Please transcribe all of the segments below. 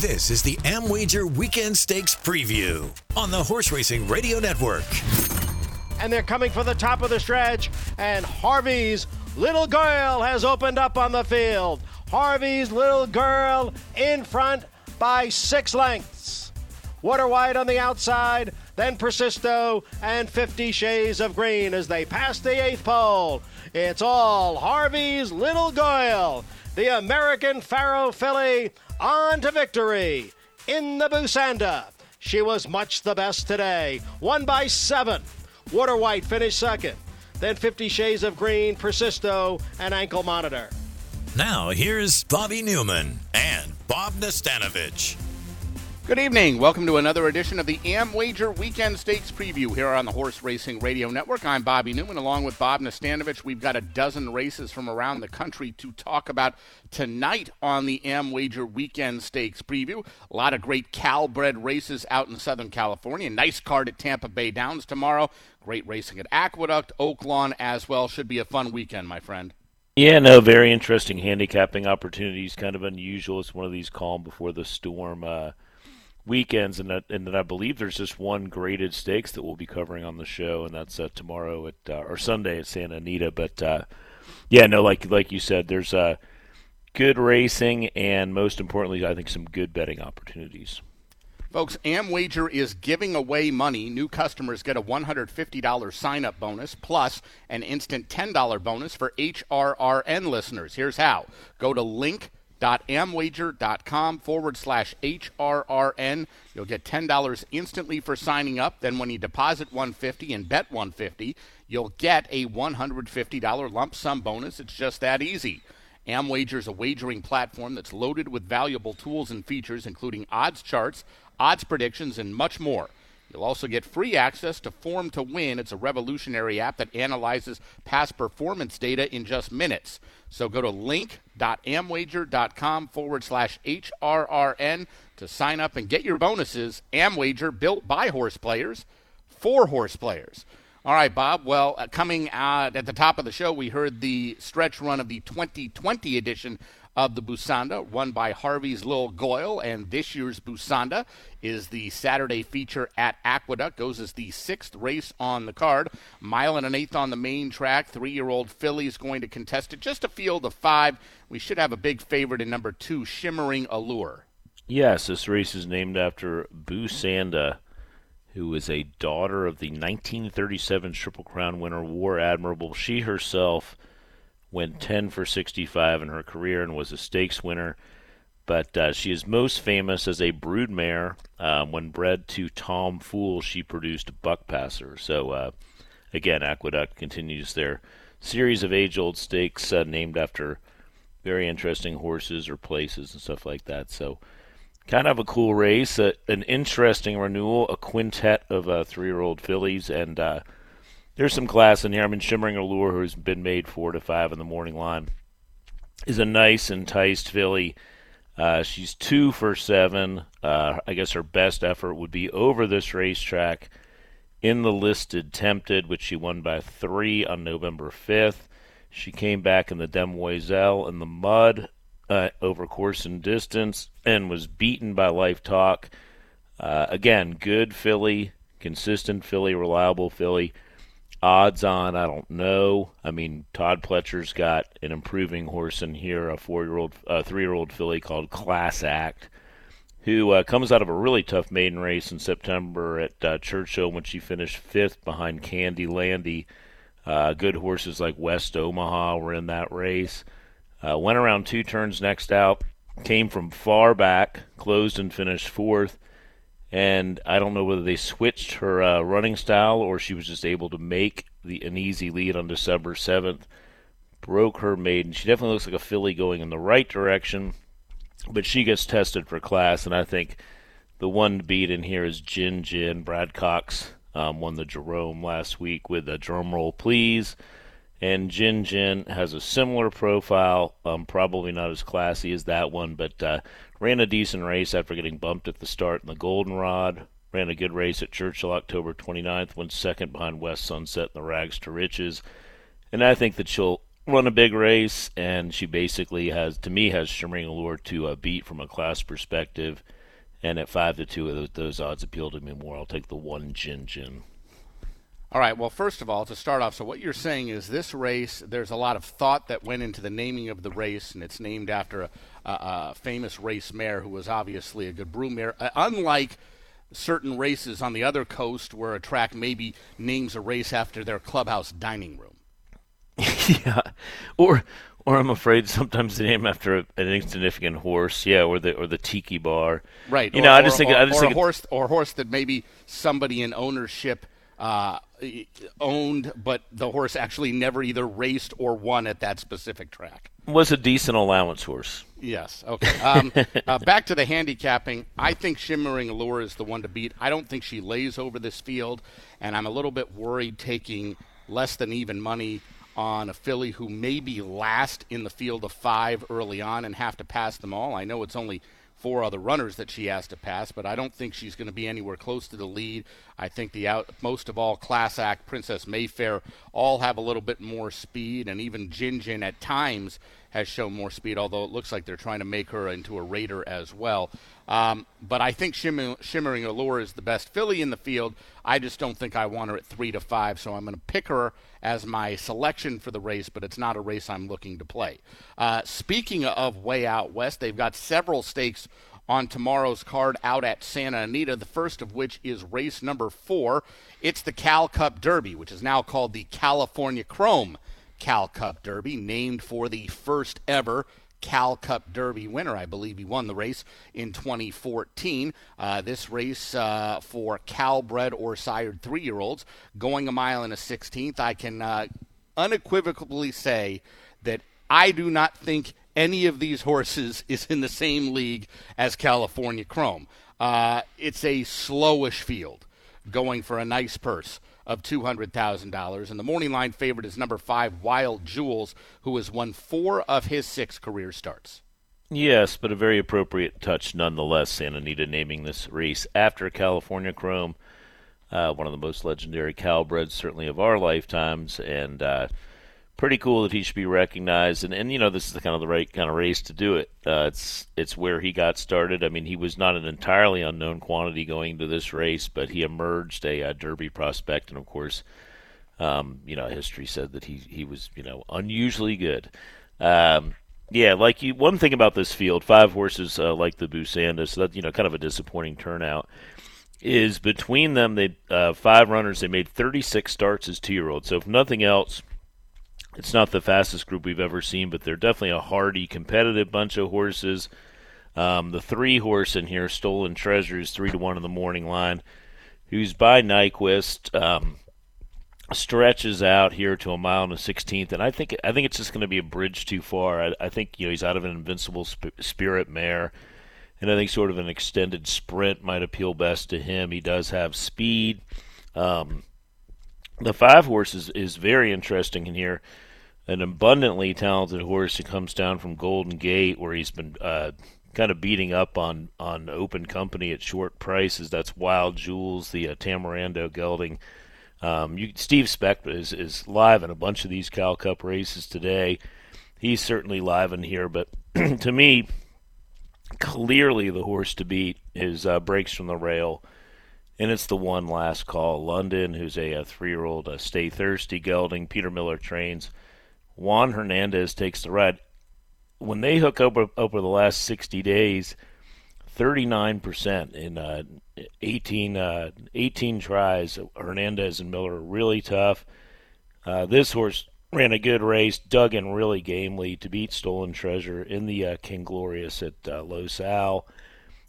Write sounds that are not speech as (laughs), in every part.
This is the AmWager Weekend Stakes Preview on the Horse Racing Radio Network. And they're coming for the top of the stretch, and Harvey's little girl has opened up on the field. Harvey's little girl in front by six lengths. Water White on the outside, then Persisto and 50 Shades of Green as they pass the eighth pole. It's all Harvey's Lil Goil, the American Pharoah filly, on to victory in the Busanda. She was much the best today, won by seven. Water White finished second. Then 50 Shades of Green, Persisto, and Ankle Monitor. Now, here's Bobby Neuman and Bob Nastanovich. Good evening. Welcome to another edition of the AmWager Weekend Stakes Preview here on the Horse Racing Radio Network. I'm Bobby Neuman along with Bob Nastanovich. We've got a dozen races from around the country to talk about tonight on the AmWager Weekend Stakes Preview. A lot of great Cal-bred races out in Southern California. Nice card at Tampa Bay Downs tomorrow. Great racing at Aqueduct, Oaklawn as well. Should be a fun weekend, my friend. Yeah, no, very interesting handicapping opportunities. Kind of unusual. It's one of these calm before the storm. Uh, weekends, and that, and then I believe there's just one graded stakes that we'll be covering on the show, and that's uh, tomorrow at uh, or Sunday at Santa Anita. But uh, yeah, no, like like you said, there's uh, good racing, and most importantly, I think some good betting opportunities. Folks, AmWager is giving away money. New customers get a $150 sign up bonus plus an instant $10 bonus for HRRN listeners. Here's how go to link www.amwager.com forward slash HRRN. You'll get $10 instantly for signing up. Then when you deposit 150 and bet 150, you'll get a $150 lump sum bonus. It's just that easy. AmWager is a wagering platform that's loaded with valuable tools and features, including odds charts, odds predictions, and much more. You'll also get free access to Form to Win. It's a revolutionary app that analyzes past performance data in just minutes. So go to link.amwager.com forward slash HRRN to sign up and get your bonuses. Amwager, built by horse players, for horse players. All right, Bob. Well, uh, coming at the top of the show, we heard the stretch run of the 2020 edition of the Busanda, won by Harvey's Lil Goil. And this year's Busanda is the Saturday feature at Aqueduct. Goes as the sixth race on the card. Mile and an eighth on the main track. Three year old filly is going to contest it. Just a field of five. We should have a big favorite in number two, Shimmering Allure. Yes, this race is named after Busanda, who was a daughter of the 1937 Triple Crown winner War Admiral. She herself went 10 for 65 in her career and was a stakes winner. But uh, she is most famous as a broodmare. Um, when bred to Tom Fool, she produced Buckpasser. So, uh, again, Aqueduct continues their series of age old stakes uh, named after very interesting horses or places and stuff like that. So, kind of a cool race, uh, an interesting renewal, a quintet of uh, three year old fillies, and uh, there's some class in here. I mean, Shimmering Allure, who's been made four to five in the morning line, is a nice, enticed filly. Uh, she's two for seven. Uh, I guess her best effort would be over this racetrack in the listed Tempted, which she won by three on November 5th. She came back in the Demoiselle in the mud uh, over course and distance and was beaten by Life Talk. Uh, again, good filly, consistent filly, reliable filly odds on, I don't know. I mean, Todd Pletcher's got an improving horse in here, a four-year-old, uh, three-year-old filly called Class Act, who uh, comes out of a really tough maiden race in September at uh, Churchill when she finished fifth behind Candy Landy. Uh, good horses like West Omaha were in that race. Uh, went around two turns next out, came from far back, closed and finished fourth and I don't know whether they switched her uh, running style or she was just able to make the an easy lead on December 7th. Broke her maiden. She definitely looks like a filly going in the right direction, but she gets tested for class, and I think the one to beat in here is Gin Gin. Brad Cox um, won the Jerome last week with a drum roll, please. And Gin Gin has a similar profile, um, probably not as classy as that one, but uh, Ran a decent race after getting bumped at the start in the Goldenrod. Ran a good race at Churchill October 29th, went second behind West Sunset in the Rags to Riches. And I think that she'll run a big race, and she basically has, to me, has Shimmering Allure to uh, beat from a class perspective. And at five to two, those, those odds appeal to me more. I'll take the one Gin Gin. All right. Well, first of all, to start off, so what you're saying is this race, there's a lot of thought that went into the naming of the race, and it's named after a, a, a famous race mare who was obviously a good broodmare. Uh, unlike certain races on the other coast where a track maybe names a race after their clubhouse dining room. (laughs) yeah, or or I'm afraid sometimes they name after a, an insignificant horse. Yeah, or the or the tiki bar. Right. You or, know, I or- just think or, I just or think a horse or a horse that maybe somebody in ownership uh, owned, but the horse actually never either raced or won at that specific track. was a decent allowance horse. Yes. Okay. Um, (laughs) uh, back to the handicapping. I think Shimmering Allure is the one to beat. I don't think she lays over this field, and I'm a little bit worried taking less than even money on a filly who may be last in the field of five early on and have to pass them all. I know it's only four other runners that she has to pass, but I don't think she's going to be anywhere close to the lead. I think the out most of all Class Act, Princess Mayfair, all have a little bit more speed, and even Gin Gin at times has shown more speed. Although it looks like they're trying to make her into a raider as well. Um, but I think Shimmer, Shimmering Allure is the best filly in the field. I just don't think I want her at three to five, so I'm going to pick her as my selection for the race, but it's not a race I'm looking to play. Uh, speaking of way out west, they've got several stakes on tomorrow's card out at Santa Anita, the first of which is race number four. It's the Cal Cup Derby, which is now called the California Chrome Cal Cup Derby, named for the first ever Cal Cup Derby winner. I believe he won the race in 2014. Uh, this race uh, for Cal bred or sired three year olds going a mile and a 16th. I can uh, unequivocally say that I do not think any of these horses (laughs) is in the same league as California Chrome. Uh, it's a slowish field going for a nice purse of $200,000. And the morning line favorite is number five, Wild Jewels, who has won four of his six career starts. Yes, but a very appropriate touch nonetheless. Santa Anita naming this race after California Chrome, uh, one of the most legendary Calbreds certainly of our lifetimes, and uh, pretty cool that he should be recognized. And, and you know, this is the kind of the right kind of race to do it. Uh, it's it's where he got started. I mean, he was not an entirely unknown quantity going into this race, but he emerged a, uh Derby prospect, and of course, um, you know, history said that he he was you know unusually good. Um, yeah, like you. One thing about this field, five horses uh, like the Busanda, so that you know, kind of a disappointing turnout. Is between them, they uh, five runners. They made 36 starts as two-year-olds. So if nothing else, it's not the fastest group we've ever seen, but they're definitely a hardy, competitive bunch of horses. Um, the three horse in here, Stolen Treasures, three to one in the morning line, who's by Nyquist. Um, stretches out here to a mile and a sixteenth, and I think I think it's just going to be a bridge too far. I, I think you know he's out of an invincible sp- spirit mare, and I think sort of an extended sprint might appeal best to him. He does have speed. Um, the five horse is, is very interesting in here. An abundantly talented horse who comes down from Golden Gate, where he's been uh, kind of beating up on on open company at short prices. That's Wild Jewels, the uh, Tamarando gelding. Um, you, Steve Specht is, is live in a bunch of these Cal Cup races today. He's certainly live in here, but (clears throat) to me, clearly the horse to beat is uh, Breaks from the Rail, and it's the one last call. London, who's a, a three-year-old, uh, Stay Thirsty gelding. Peter Miller trains. Juan Hernandez takes the ride. When they hook up over the last 60 days, 39% in uh, 18, uh, 18 tries. Hernandez and Miller are really tough. Uh, this horse ran a good race, dug in really gamely to beat Stolen Treasure in the uh, King Glorious at uh, Los Al.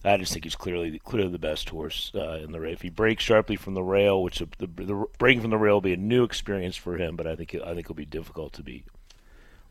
I just think he's clearly clearly the best horse uh, in the race. If he breaks sharply from the rail, which the, the, the breaking from the rail will be a new experience for him, but I think I think it'll be difficult to beat.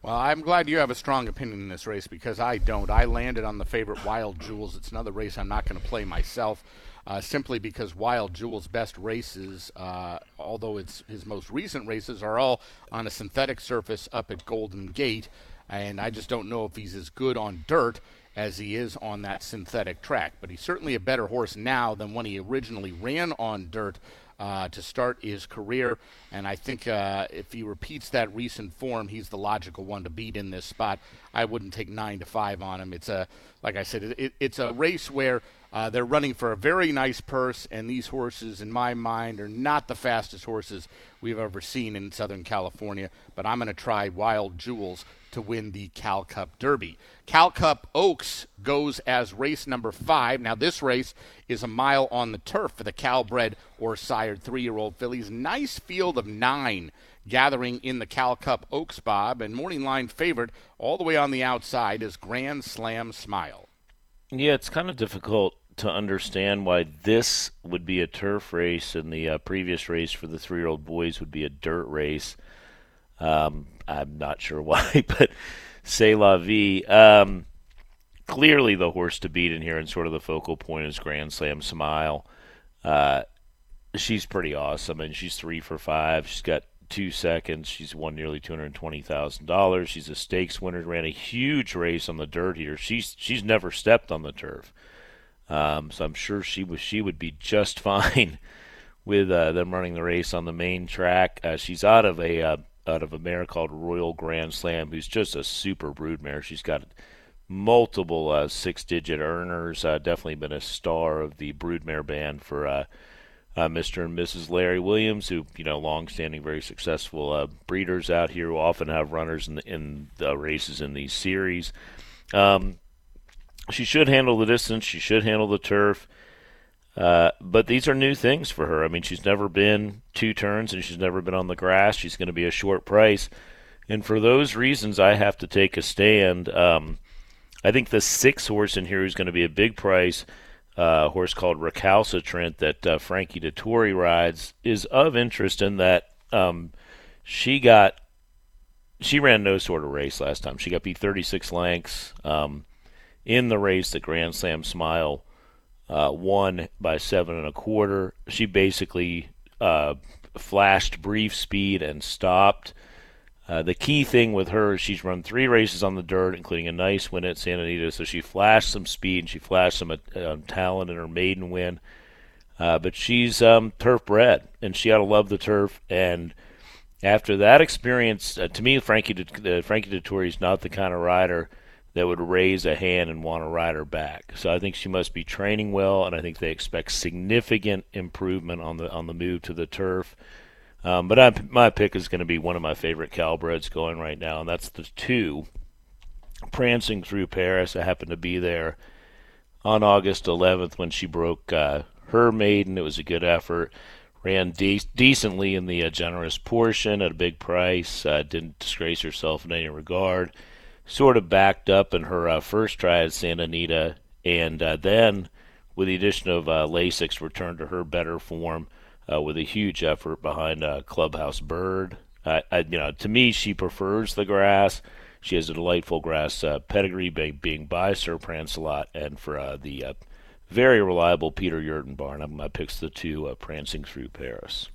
Well, I'm glad you have a strong opinion in this race because I don't. I landed on the favorite Wild Jewels. It's another race I'm not going to play myself, uh, simply because Wild Jewels' best races, uh, although it's his most recent races, are all on a synthetic surface up at Golden Gate, and I just don't know if he's as good on dirt as he is on that synthetic track. But he's certainly a better horse now than when he originally ran on dirt uh, to start his career. And I think uh, if he repeats that recent form, he's the logical one to beat in this spot. I wouldn't take nine to five on him. It's a, like I said, it, it's a race where uh, they're running for a very nice purse, and these horses, in my mind, are not the fastest horses we've ever seen in Southern California. But I'm going to try Wild Jewels to win the Cal Cup Derby. Cal Cup Oaks goes as race number five. Now, this race is a mile on the turf for the Calbred or sired three year old fillies. Nice field of nine gathering in the Cal Cup Oaks Bob, and morning line favorite all the way on the outside is Grand Slam Smile. Yeah, it's kind of difficult to understand why this would be a turf race and the uh, previous race for the three year old boys would be a dirt race. Um, I'm not sure (laughs) why, but say la vie. Um, clearly, the horse to beat in here and sort of the focal point is Grand Slam Smile. Uh, she's pretty awesome, and she's three for five. She's got two seconds. She's won nearly two hundred twenty thousand dollars. She's a stakes winner. Ran a huge race on the dirt here. She's she's never stepped on the turf. Um, so I'm sure she was she would be just (laughs) fine with uh, them running the race on the main track. Uh, she's out of a uh, out of a mare called Royal Grand Slam, who's just a super broodmare. She's got multiple uh, six-digit earners. Uh, definitely been a star of the broodmare band for uh, Mr. and Mrs. Larry Williams, who you know, long-standing, very successful breeders out here who often have runners in the, in the races in these series. Um, she should handle the distance. She should handle the turf. Uh, but these are new things for her. I mean, she's never been two turns and she's never been on the grass. She's going to be a short price. And for those reasons, I have to take a stand. Um, I think the six horse in here is going to be a big price. Uh, horse called Recalcitrant that uh, Frankie Dettori rides is of interest in that um, she got she ran no sort of race last time. She got beat 36 lengths. Um, in the race that Grand Slam Smile uh, won by seven and a quarter. She basically uh, flashed brief speed and stopped. Uh, the key thing with her is she's run three races on the dirt, including a nice win at Santa Anita. So she flashed some speed and she flashed some uh, talent in her maiden win. Uh, but she's um, turf bred, and she ought to love the turf. And after that experience, uh, to me, Frankie De- Frankie Dettori is not the kind of rider that would raise a hand and want to ride her back. So I think she must be training well, and I think they expect significant improvement on the on the move to the turf. Um, but I, my pick is going to be one of my favorite Calbreds going right now, and that's the two. Prancing through Paris, I happened to be there on August 11th when she broke uh, her maiden. It was a good effort. Ran de- decently in the uh, generous portion at a big price. Uh, didn't disgrace herself in any regard sort of backed up in her uh, first try at Santa Anita, and uh, then with the addition of uh, Lasix, returned to her better form uh, with a huge effort behind uh, Clubhouse Bird. I, you know, to me, she prefers the grass. She has a delightful grass uh, pedigree, being, being by Sir Prancelot, and for the very reliable Peter Eurton barn, I'm, picks the two prancing through Paris.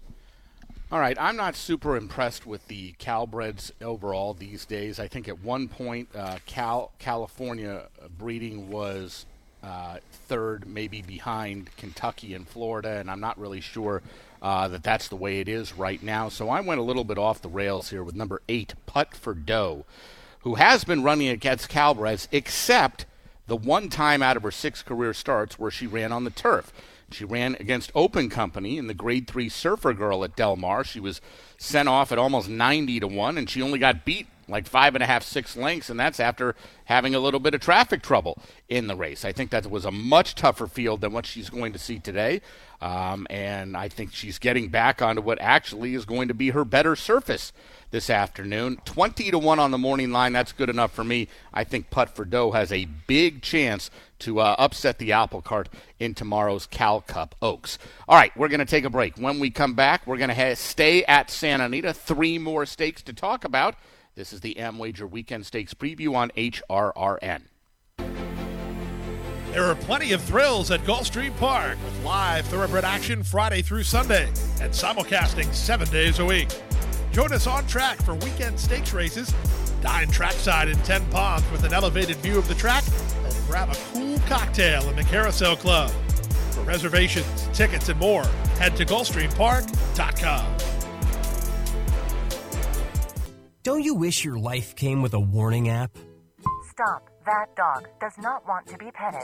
All right, I'm not super impressed with the Calbreds overall these days. I think at one point, uh, Cal California breeding was uh, third, maybe behind Kentucky and Florida, and I'm not really sure uh, that that's the way it is right now. So I went a little bit off the rails here with number eight, Putt for Dough, who has been running against Calbreds, except the one time out of her six career starts where she ran on the turf. She ran against Open Company in the Grade 3 Surfer Girl at Del Mar. She was sent off at almost 90 to 1, and she only got beat like five and a half, six lengths, and that's after having a little bit of traffic trouble in the race. I think that was a much tougher field than what she's going to see today. Um, and I think she's getting back onto what actually is going to be her better surface this afternoon. 20 to 1 on the morning line. That's good enough for me. I think Putt for Dough has a big chance to uh, upset the apple cart in tomorrow's Cal Cup Oaks. All right, we're going to take a break. When we come back, we're going to ha- stay at Santa Anita. Three more stakes to talk about. This is the AmWager Weekend Stakes preview on HRRN. There are plenty of thrills at Gulfstream Park with live thoroughbred action Friday through Sunday and simulcasting seven days a week. Join us on track for weekend stakes races, dine trackside in 10 Palms with an elevated view of the track, grab a cool cocktail in the Carousel Club. For reservations, tickets, and more, head to GulfstreamPark.com. Don't you wish your life came with a warning app? Stop. That dog does not want to be petted.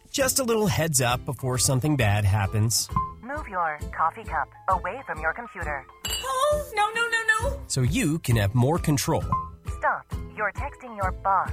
(laughs) Just a little heads up before something bad happens. Move your coffee cup away from your computer. Oh, no, no, no, no. So you can have more control. Stop. You're texting your boss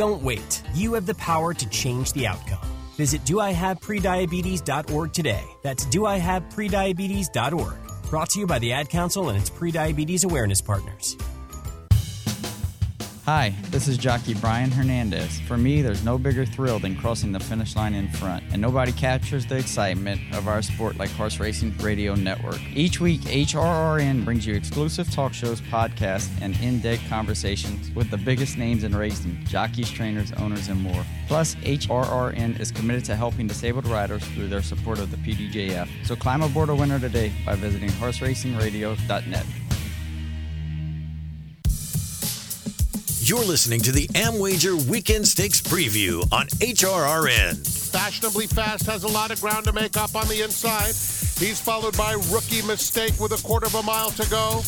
Don't wait. You have the power to change the outcome. Visit doihaveprediabetes.org today. That's doihaveprediabetes.org. Brought to you by the Ad Council and its prediabetes awareness partners. Hi, this is jockey Brian Hernandez. For me, there's no bigger thrill than crossing the finish line in front, and nobody captures the excitement of our sport like Horse Racing Radio Network. Each week, HRRN brings you exclusive talk shows, podcasts, and in depth conversations with the biggest names in racing jockeys, trainers, owners, and more. Plus, HRRN is committed to helping disabled riders through their support of the PDJF. So climb aboard a winner today by visiting horseracingradio.net. You're listening to the Amwager Weekend Stakes Preview on HRRN. Fashionably Fast has a lot of ground to make up on the inside. He's followed by Rookie Mistake with a quarter of a mile to go.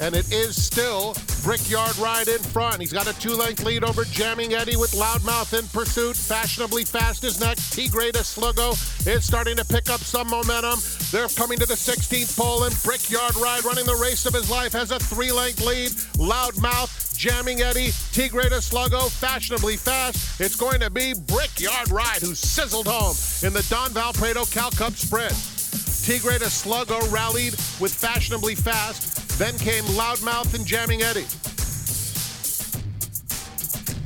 And it is still Brickyard Ride in front. He's got a two length lead over Jamming Eddie with Loudmouth in pursuit. Fashionably Fast is next. T Grade Sluggo is starting to pick up some momentum. They're coming to the 16th pole, and Brickyard Ride, running the race of his life, has a three length lead. Loudmouth, Jamming Eddie, T Grade Sluggo, Fashionably Fast. It's going to be Brickyard Ride who sizzled home in the Don Valpredo Cal Cup Sprint. T Grade Sluggo rallied with Fashionably Fast. Then came Loudmouth and Jamming Eddie.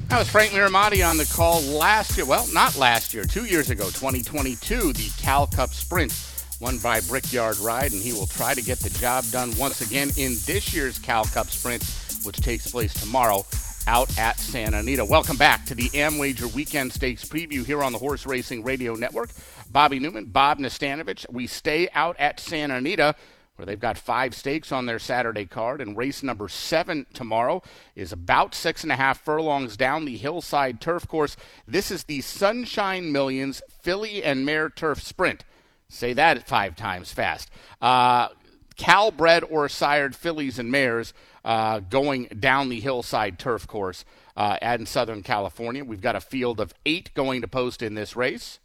That was Frank Mirahmadi on the call last year. Well, not last year, two years ago, 2022, the Cal Cup Sprint, won by Brickyard Ride, and he will try to get the job done once again in this year's Cal Cup Sprint, which takes place tomorrow out at Santa Anita. Welcome back to the Amwager Weekend Stakes preview here on the Horse Racing Radio Network. Bobby Neuman, Bob Nastanovich. We stay out at Santa Anita where they've got five stakes on their Saturday card. And race number seven tomorrow is about six and a half furlongs down the hillside turf course. This is the Sunshine Millions Filly and Mare Turf Sprint. Say that five times fast. Uh, Calbred or sired fillies and mares uh, going down the hillside turf course uh, in Southern California. We've got a field of eight going to post in this race.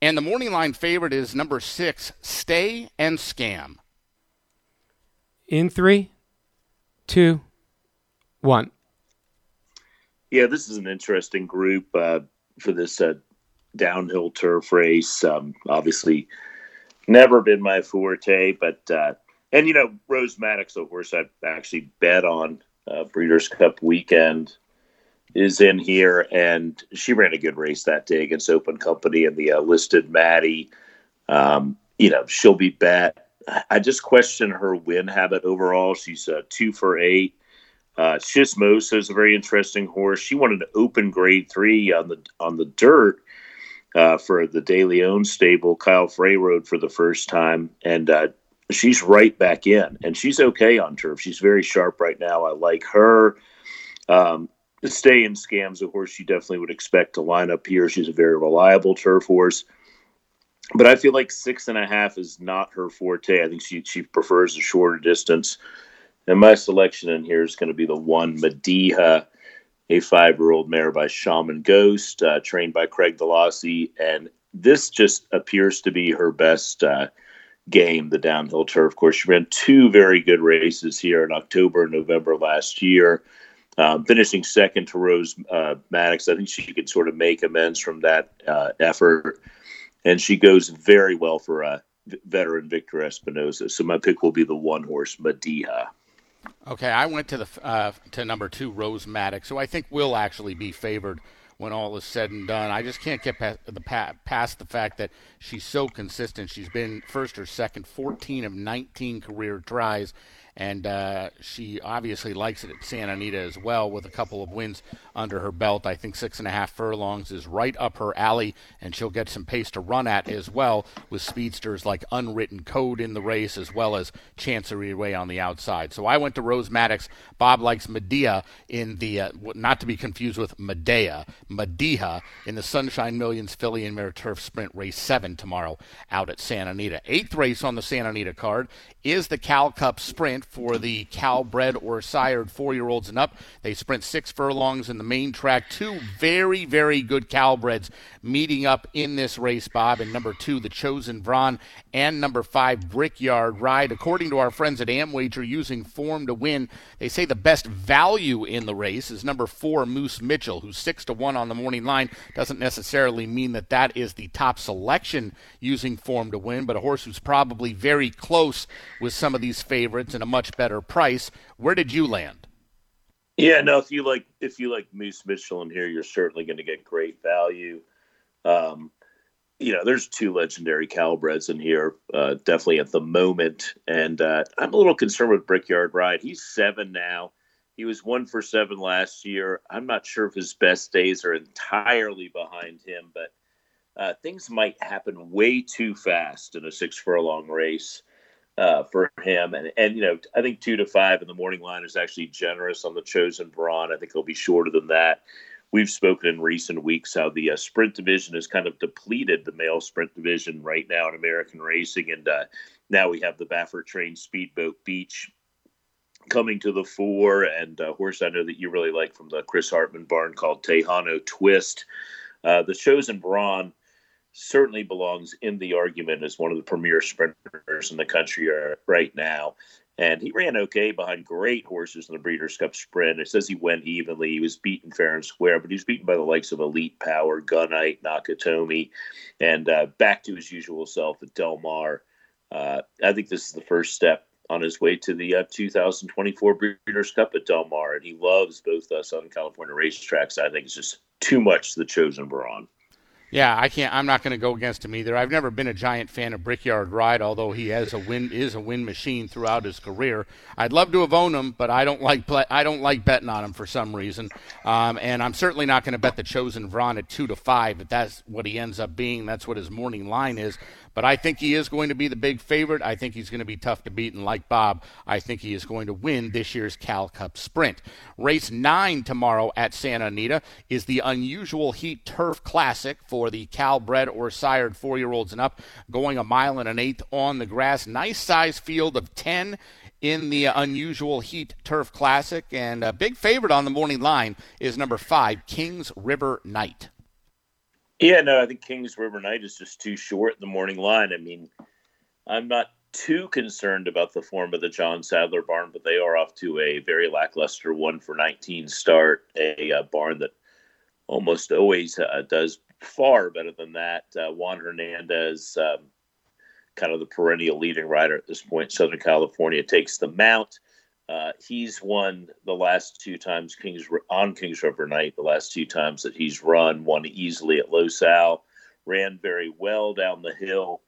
And the morning line favorite is number six, Stay and Scam. In three, two, one. Yeah, this is an interesting group uh, for this uh, downhill turf race. Um, obviously, never been my forte, but uh, and you know, Rose Maddox, a horse I actually bet on uh, Breeders' Cup weekend, is in here, and she ran a good race that day against Open Company and the uh, listed Maddie. Um, you know, she'll be bet. I just question her win habit overall. She's uh, two for eight. Uh, is a very interesting horse. She won an open grade three on the on the dirt uh, for the De Leon stable. Kyle Frey rode for the first time, and uh, she's right back in, and she's okay on turf. She's very sharp right now. I like her. Um, stay in scams, a horse you definitely would expect to line up here. She's a very reliable turf horse but I feel like six and a half is not her forte. I think she she prefers a shorter distance. And my selection in here is going to be the one Mediha, a five year old mare by Shaman Ghost, uh, trained by Craig Dollase. And this just appears to be her best uh, game, the downhill turf course. She ran two very good races here in October and November last year. Um, finishing second to Rose uh, Maddox, I think she could sort of make amends from that uh, effort and she goes very well for a veteran Victor Espinoza. So my pick will be the one horse Medea. Okay, I went to the uh, to number two Rose Maddox, so I think will actually be favored when all is said and done. I just can't get past the, past the fact that she's so consistent. She's been first or second, 14 of 19 career tries and uh, she obviously likes it at Santa Anita as well with a couple of wins under her belt. I think six and a half furlongs is right up her alley, and she'll get some pace to run at as well with speedsters like Unwritten Code in the race as well as Chancery Way on the outside. So I went to Rose Maddox. Bob likes Medea in the, uh, not to be confused with Medea, Medea in the Sunshine Millions Filly and Mare Turf Sprint Race 7 tomorrow out at Santa Anita. Eighth race on the Santa Anita card is the Cal Cup Sprint for the Cal bred or sired four year olds and up. They sprint six furlongs in the main track. Two very, very good Cal breds meeting up in this race, Bob. And number two, the Chosen Vron, and number five, Brickyard Ride. According to our friends at Amwager, using form to win, they say the best value in the race is number four, Moose Mitchell, who's six to one on the morning line. Doesn't necessarily mean that that is the top selection using form to win, but a horse who's probably very close with some of these favorites and a much better price. Where did you land? Yeah, no. If you like, if you like Moose Mitchell in here, you're certainly going to get great value. Um, you know, there's two legendary Calbreds in here, uh, definitely at the moment, and uh, I'm a little concerned with Brickyard Ride. He's seven now. He was one for seven last year. I'm not sure if his best days are entirely behind him, but uh, things might happen way too fast in a six furlong race uh, for him. And and you know, I think two to five in the morning line is actually generous on the chosen Vron. I think he'll be shorter than that. We've spoken in recent weeks how the uh, sprint division has kind of depleted the male sprint division right now in American racing, and uh, now we have the Baffert trained Speedboat Beach coming to the fore, and a horse I know that you really like from the Chris Hartman barn called Tejano Twist. Uh, the chosen Vron certainly belongs in the argument as one of the premier sprinters in the country right now. And he ran okay behind great horses in the Breeders' Cup Sprint. It says he went evenly. He was beaten fair and square, but he was beaten by the likes of Elite Power, Gunite, Nakatomi, and uh, back to his usual self at Del Mar. Uh, I think this is the first step on his way to the uh, 2024 Breeders' Cup at Del Mar, and he loves both uh, Southern California racetracks. I think it's just too much the chosen Vron. Yeah, I can't. I'm not going to go against him either. I've never been a giant fan of Brickyard Ride, although he has a win is a win machine throughout his career. I'd love to have owned him, but I don't like I don't like betting on him for some reason. Um, and I'm certainly not going to bet the chosen Vron at two to five. If that's what he ends up being, that's what his morning line is. But I think he is going to be the big favorite. I think he's going to be tough to beat. And like Bob, I think he is going to win this year's Cal Cup Sprint. Race nine tomorrow at Santa Anita is the Unusual Heat Turf Classic for the Cal bred or sired four year olds and up, going a mile and an eighth on the grass. Nice size field of 10 in the unusual heat turf classic and a big favorite on the morning line is number five kings river knight yeah, no, I think Kings River Knight is just too short in the morning line. I mean, I'm not too concerned about the form of the John Sadler barn, but they are off to a very lackluster one for 19 start, a, a barn that almost always uh, does far better than that. Uh, Juan Hernandez, um, kind of the perennial leading rider at this point, Southern California takes the mount. Uh, he's won the last two times Kings on Kings River Knight. The last two times that he's run, won easily at Los Al, ran very well down the hill.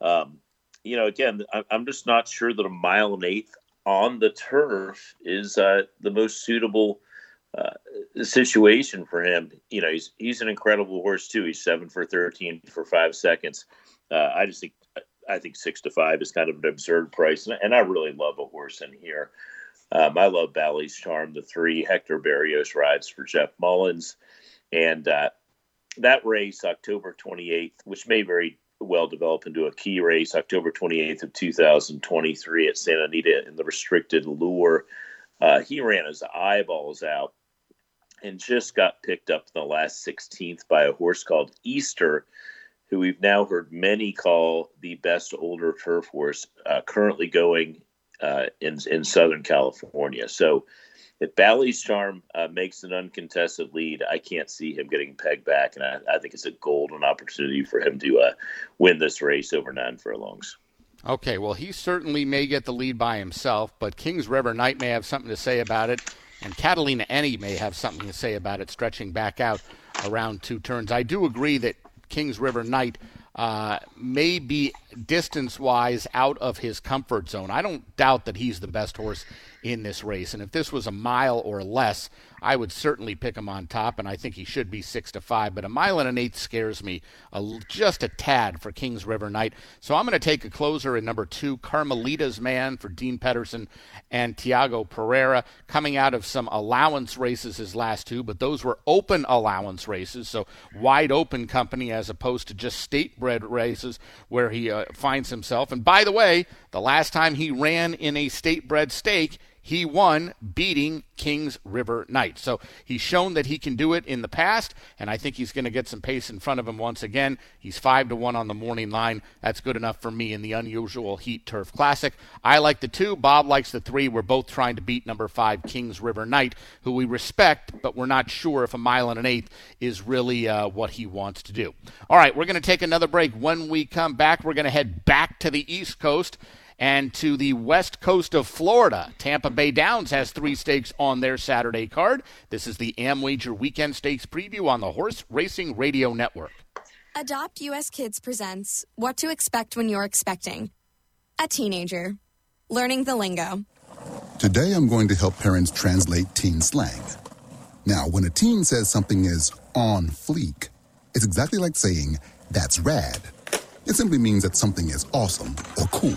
Um, you know, again, I'm just not sure that a mile and eighth on the turf is uh, the most suitable uh, situation for him. You know, he's he's an incredible horse too. He's seven for thirteen for five seconds. Uh, I just think I think six to five is kind of an absurd price, and, and I really love a horse in here. Um, I love Bally's Charm, the three Hector Berrios rides for Jeff Mullins. And uh, that race, October 28th, which may very well develop into a key race, October 28th of 2023 at Santa Anita in the restricted lure. Uh, he ran his eyeballs out and just got picked up in the last 16th by a horse called Easter, who we've now heard many call the best older turf horse, uh, currently going uh, in in Southern California. So if Bally's Charm uh, makes an uncontested lead, I can't see him getting pegged back, and I, I think it's a golden opportunity for him to uh, win this race over nine furlongs. Okay, well, he certainly may get the lead by himself, but Kings River Knight may have something to say about it, and Catalina Any may have something to say about it, stretching back out around two turns. I do agree that Kings River Knight uh, may be distance wise out of his comfort zone. I don't doubt that he's the best horse in this race. And if this was a mile or less, I would certainly pick him on top, and I think he should be six to five. But a mile and an eighth scares me a, just a tad for Kings River Knight. So I'm going to take a closer in number two, Carmelita's Man for Dean Pedersen and Tiago Pereira, coming out of some allowance races his last two, but those were open allowance races, so wide open company as opposed to just state bred races where he uh, finds himself. And by the way, the last time he ran in a state bred stake, he won beating Kings River Knight. So he's shown that he can do it in the past, and I think he's going to get some pace in front of him once again. He's five to one on the morning line. That's good enough for me in the unusual Heat Turf Classic. I like the two. Bob likes the three. We're both trying to beat number five Kings River Knight, who we respect, but we're not sure if a mile and an eighth is really uh, what he wants to do. All right, we're going to take another break. When we come back, we're going to head back to the East Coast and to the west coast of Florida. Tampa Bay Downs has three stakes on their Saturday card. This is the AmWager Weekend Stakes preview on the Horse Racing Radio Network. Adopt US Kids presents What to Expect When You're Expecting. A teenager. Learning the lingo. Today I'm going to help parents translate teen slang. Now, when a teen says something is on fleek, it's exactly like saying, that's rad. It simply means that something is awesome or cool.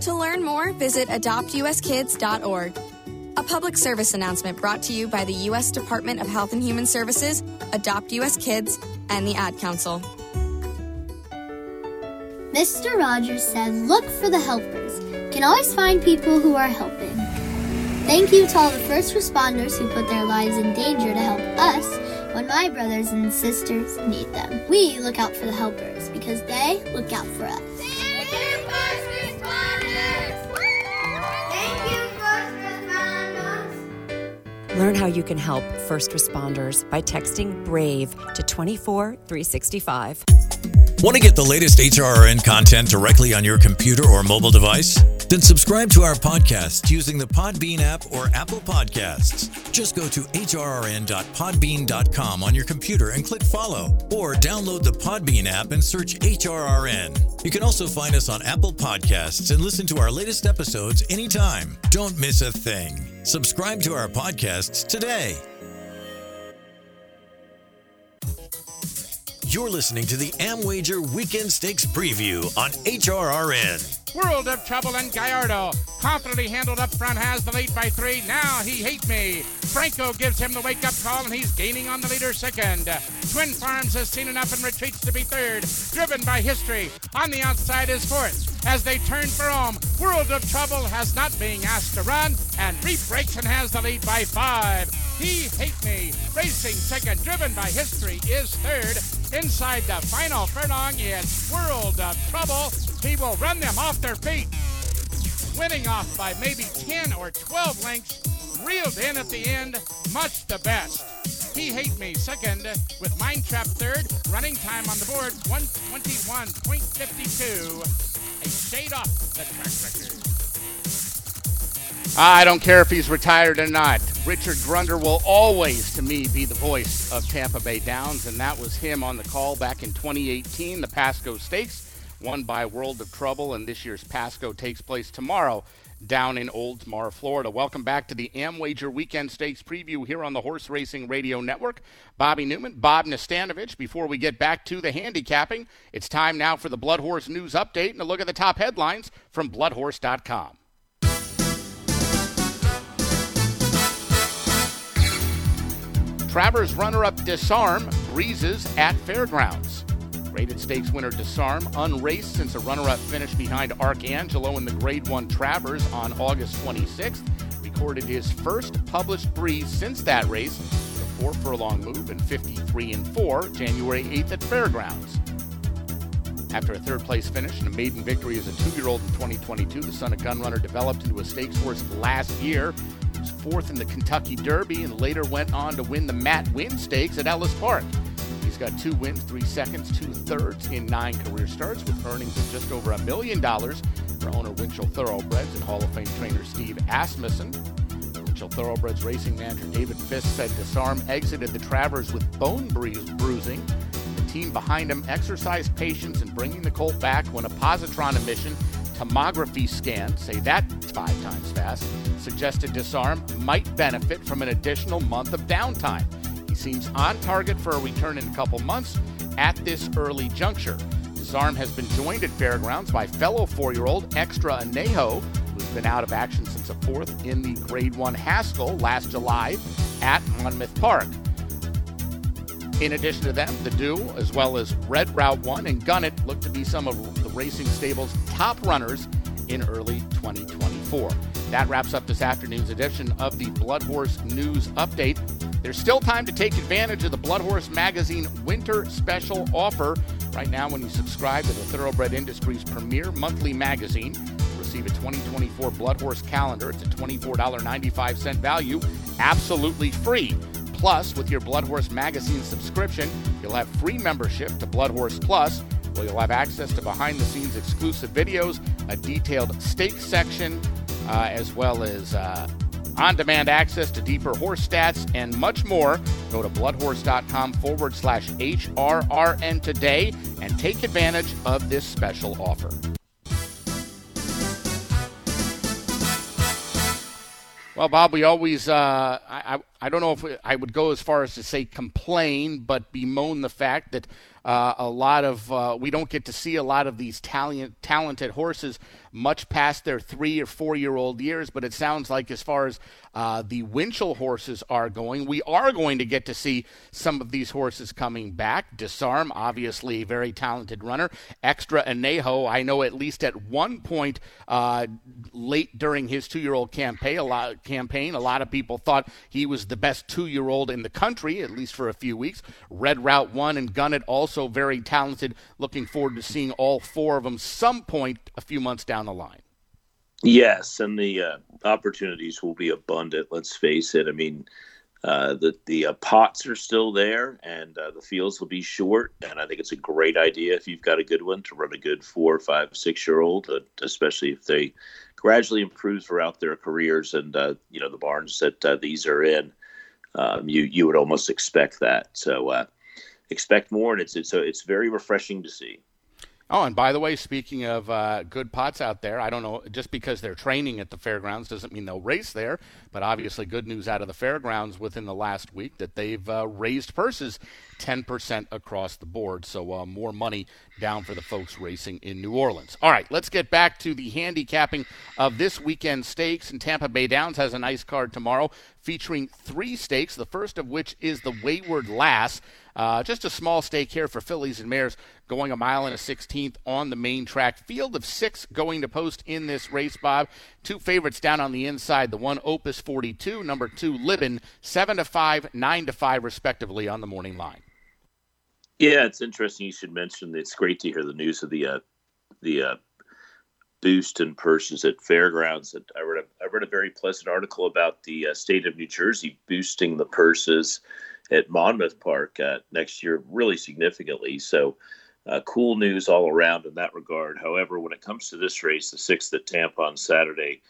To learn more, visit adoptuskids.org. A public service announcement brought to you by the U.S. Department of Health and Human Services, Adopt U.S. Kids, and the Ad Council. Mr. Rogers said, Look for the helpers. Can always find people who are helping. Thank you to all the first responders who put their lives in danger to help us when my brothers and sisters need them. We look out for the helpers because they look out for us. Learn how you can help first responders by texting BRAVE to 24365. Want to get the latest HRRN content directly on your computer or mobile device? Then subscribe to our podcast using the Podbean app or Apple Podcasts. Just go to hrrn.podbean.com on your computer and click follow, or download the Podbean app and search HRRN. You can also find us on Apple Podcasts and listen to our latest episodes anytime. Don't miss a thing. Subscribe to our podcasts today. You're listening to the AmWager Weekend Stakes Preview on HRRN. World of Trouble and Gallardo. Confidently handled up front, has the lead by three. Now he hate me. Franco gives him the wake up call, and he's gaining on the leader second. Twin Farms has seen enough and retreats to be third. Driven by history. On the outside is fourth. As they turn for home, World of Trouble has not been asked to run, and Reef breaks and has the lead by five. He Hate Me, racing second, driven by history, is third. Inside the final furlong, it's World of Trouble. He will run them off their feet. Winning off by maybe 10 or 12 lengths, reeled in at the end, much the best. He Hate Me second, with Mind Trap third, running time on the board 121.52. A shade off the track record. I don't care if he's retired or not. Richard Grunder will always, to me, be the voice of Tampa Bay Downs, and that was him on the call back in 2018, the Pasco Stakes, won by World of Trouble, and this year's Pasco takes place tomorrow down in Oldsmar, Florida. Welcome back to the AmWager Weekend Stakes preview here on the Horse Racing Radio Network. Bobby Newman, Bob Nastanovich. Before we get back to the handicapping, it's time now for the Blood Horse News Update and a look at the top headlines from BloodHorse.com. Travers runner-up Disarm breezes at Fairgrounds. Rated stakes winner Disarm, unraced since a runner-up finish behind Arcangelo in the Grade 1 Travers on August 26th, recorded his first published breeze since that race, the four furlong move and 53 and four January 8th at Fairgrounds. After a third place finish and a maiden victory as a two year old in 2022, the son of Gunrunner developed into a stakes horse last year. Was fourth in the Kentucky Derby and later went on to win the Matt Winn Stakes at Ellis Park. He's got two wins, three seconds, two thirds in nine career starts with earnings of just over a million dollars for owner Winchell Thoroughbreds and Hall of Fame trainer Steve Asmussen. Winchell Thoroughbreds racing manager David Fiske said Disarm exited the Travers with bone bruise- bruising The team behind him exercised patience in bringing the colt back when a positron emission tomography scan, say that five times fast, suggested Disarm might benefit from an additional month of downtime. He seems on target for a return in a couple months at this early juncture. Disarm has been joined at Fairgrounds by fellow four year old Extra Anejo, who's been out of action since a fourth in the Grade 1 Haskell last July at Monmouth Park. In addition to them, the Do, as well as Red Route 1 and Gunnet, look to be some of the racing stable's top runners in early 2024. That wraps up this afternoon's edition of the Blood Horse News Update. There's still time to take advantage of the Blood Horse Magazine Winter Special offer. Right now, when you subscribe to the Thoroughbred Industries premier monthly magazine, receive a 2024 Blood Horse calendar. It's a $24.95 value, absolutely free. Plus, with your Blood Horse Magazine subscription, you'll have free membership to Blood Horse Plus, where you'll have access to behind the scenes exclusive videos, a detailed stake section, uh, as well as uh, on demand access to deeper horse stats and much more. Go to bloodhorse.com forward slash HRRN today and take advantage of this special offer. Well, Bob, we always, uh, I, I don't know if I would go as far as to say complain, but bemoan the fact that uh, a lot of, uh, we don't get to see a lot of these talent, talented horses much past their three or four year old years. But it sounds like, as far as uh, the Winchell horses are going, we are going to get to see some of these horses coming back. Disarm, obviously, a very talented runner. Extra Anejo, I know at least at one point uh, late during his two year old campaign, a lot campaign, a lot of people thought he was the best two year old in the country, at least for a few weeks. Red Route 1 and Gunnet also very talented. Looking forward to seeing all four of them some point a few months down down the line. Yes, and the uh, opportunities will be abundant. Let's face it. I mean, uh, the the uh, pots are still there, and uh, the fields will be short. And I think it's a great idea if you've got a good one to run a good four, five, six year old, uh, especially if they gradually improve throughout their careers. And uh, you know, the barns that these are in, um, you you would almost expect that. So uh, expect more, and it's it's so it's very refreshing to see. Oh, and by the way, speaking of uh, good pots out there, I don't know, just because they're training at the fairgrounds doesn't mean they'll race there. But obviously, good news out of the fairgrounds within the last week that they've uh, raised purses 10% across the board. So uh, more money down for the folks racing in New Orleans. All right, let's get back to the handicapping of this weekend stakes. And Tampa Bay Downs has a nice card tomorrow featuring three stakes, the first of which is the Wayward Lass. Uh, just a small stake here for fillies and mares going a mile and a 16th on the main track. Field of six going to post in this race, Bob. Two favorites down on the inside. The one Opus 42, number two Libin, seven to five, nine to five, respectively, on the morning line. Yeah, it's interesting. You should mention. It's great to hear the news of the uh, the uh, boost in purses at fairgrounds. I read a, I read a very pleasant article about the uh, state of New Jersey boosting the purses at Monmouth Park uh, next year really significantly. So, uh, cool news all around in that regard. However, when it comes to this race, the sixth at Tampa on Saturday,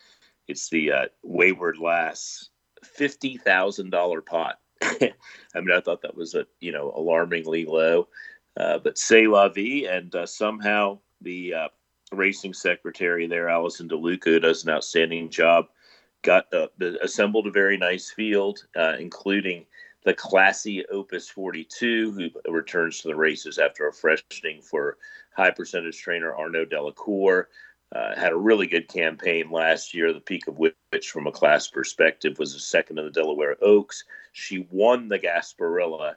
it's the uh, Wayward Lass fifty thousand dollar pot. (laughs) I mean, I thought that was a you know alarmingly low, uh, but say la vie, and uh, somehow the uh, racing secretary there, Allison DeLuca, does an outstanding job. Got assembled a very nice field, including the classy Opus 42, who returns to the races after a freshening for high percentage trainer Arnaud Delacour. Uh, had a really good campaign last year, the peak of which, from a class perspective, was a second in the Delaware Oaks. She won the Gasparilla,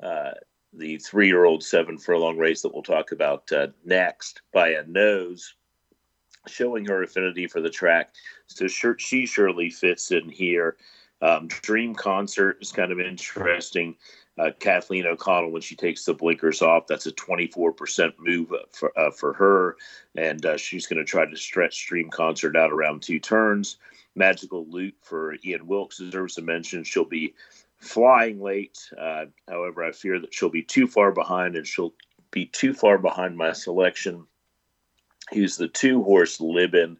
uh, the three year old seven furlong race that we'll talk about uh, next, by a nose, showing her affinity for the track. So she surely fits in here Um, Dream Concert is kind of interesting. Uh, Kathleen O'Connell, when she takes the blinkers off, that's a 24% move for, uh, for her. And uh, she's going to try to stretch Dream Concert out around two turns. Magical Loot for Ian Wilkes deserves a mention. She'll be flying late. Uh, however, I fear that she'll be too far behind and she'll be too far behind my selection. He's the two horse Libin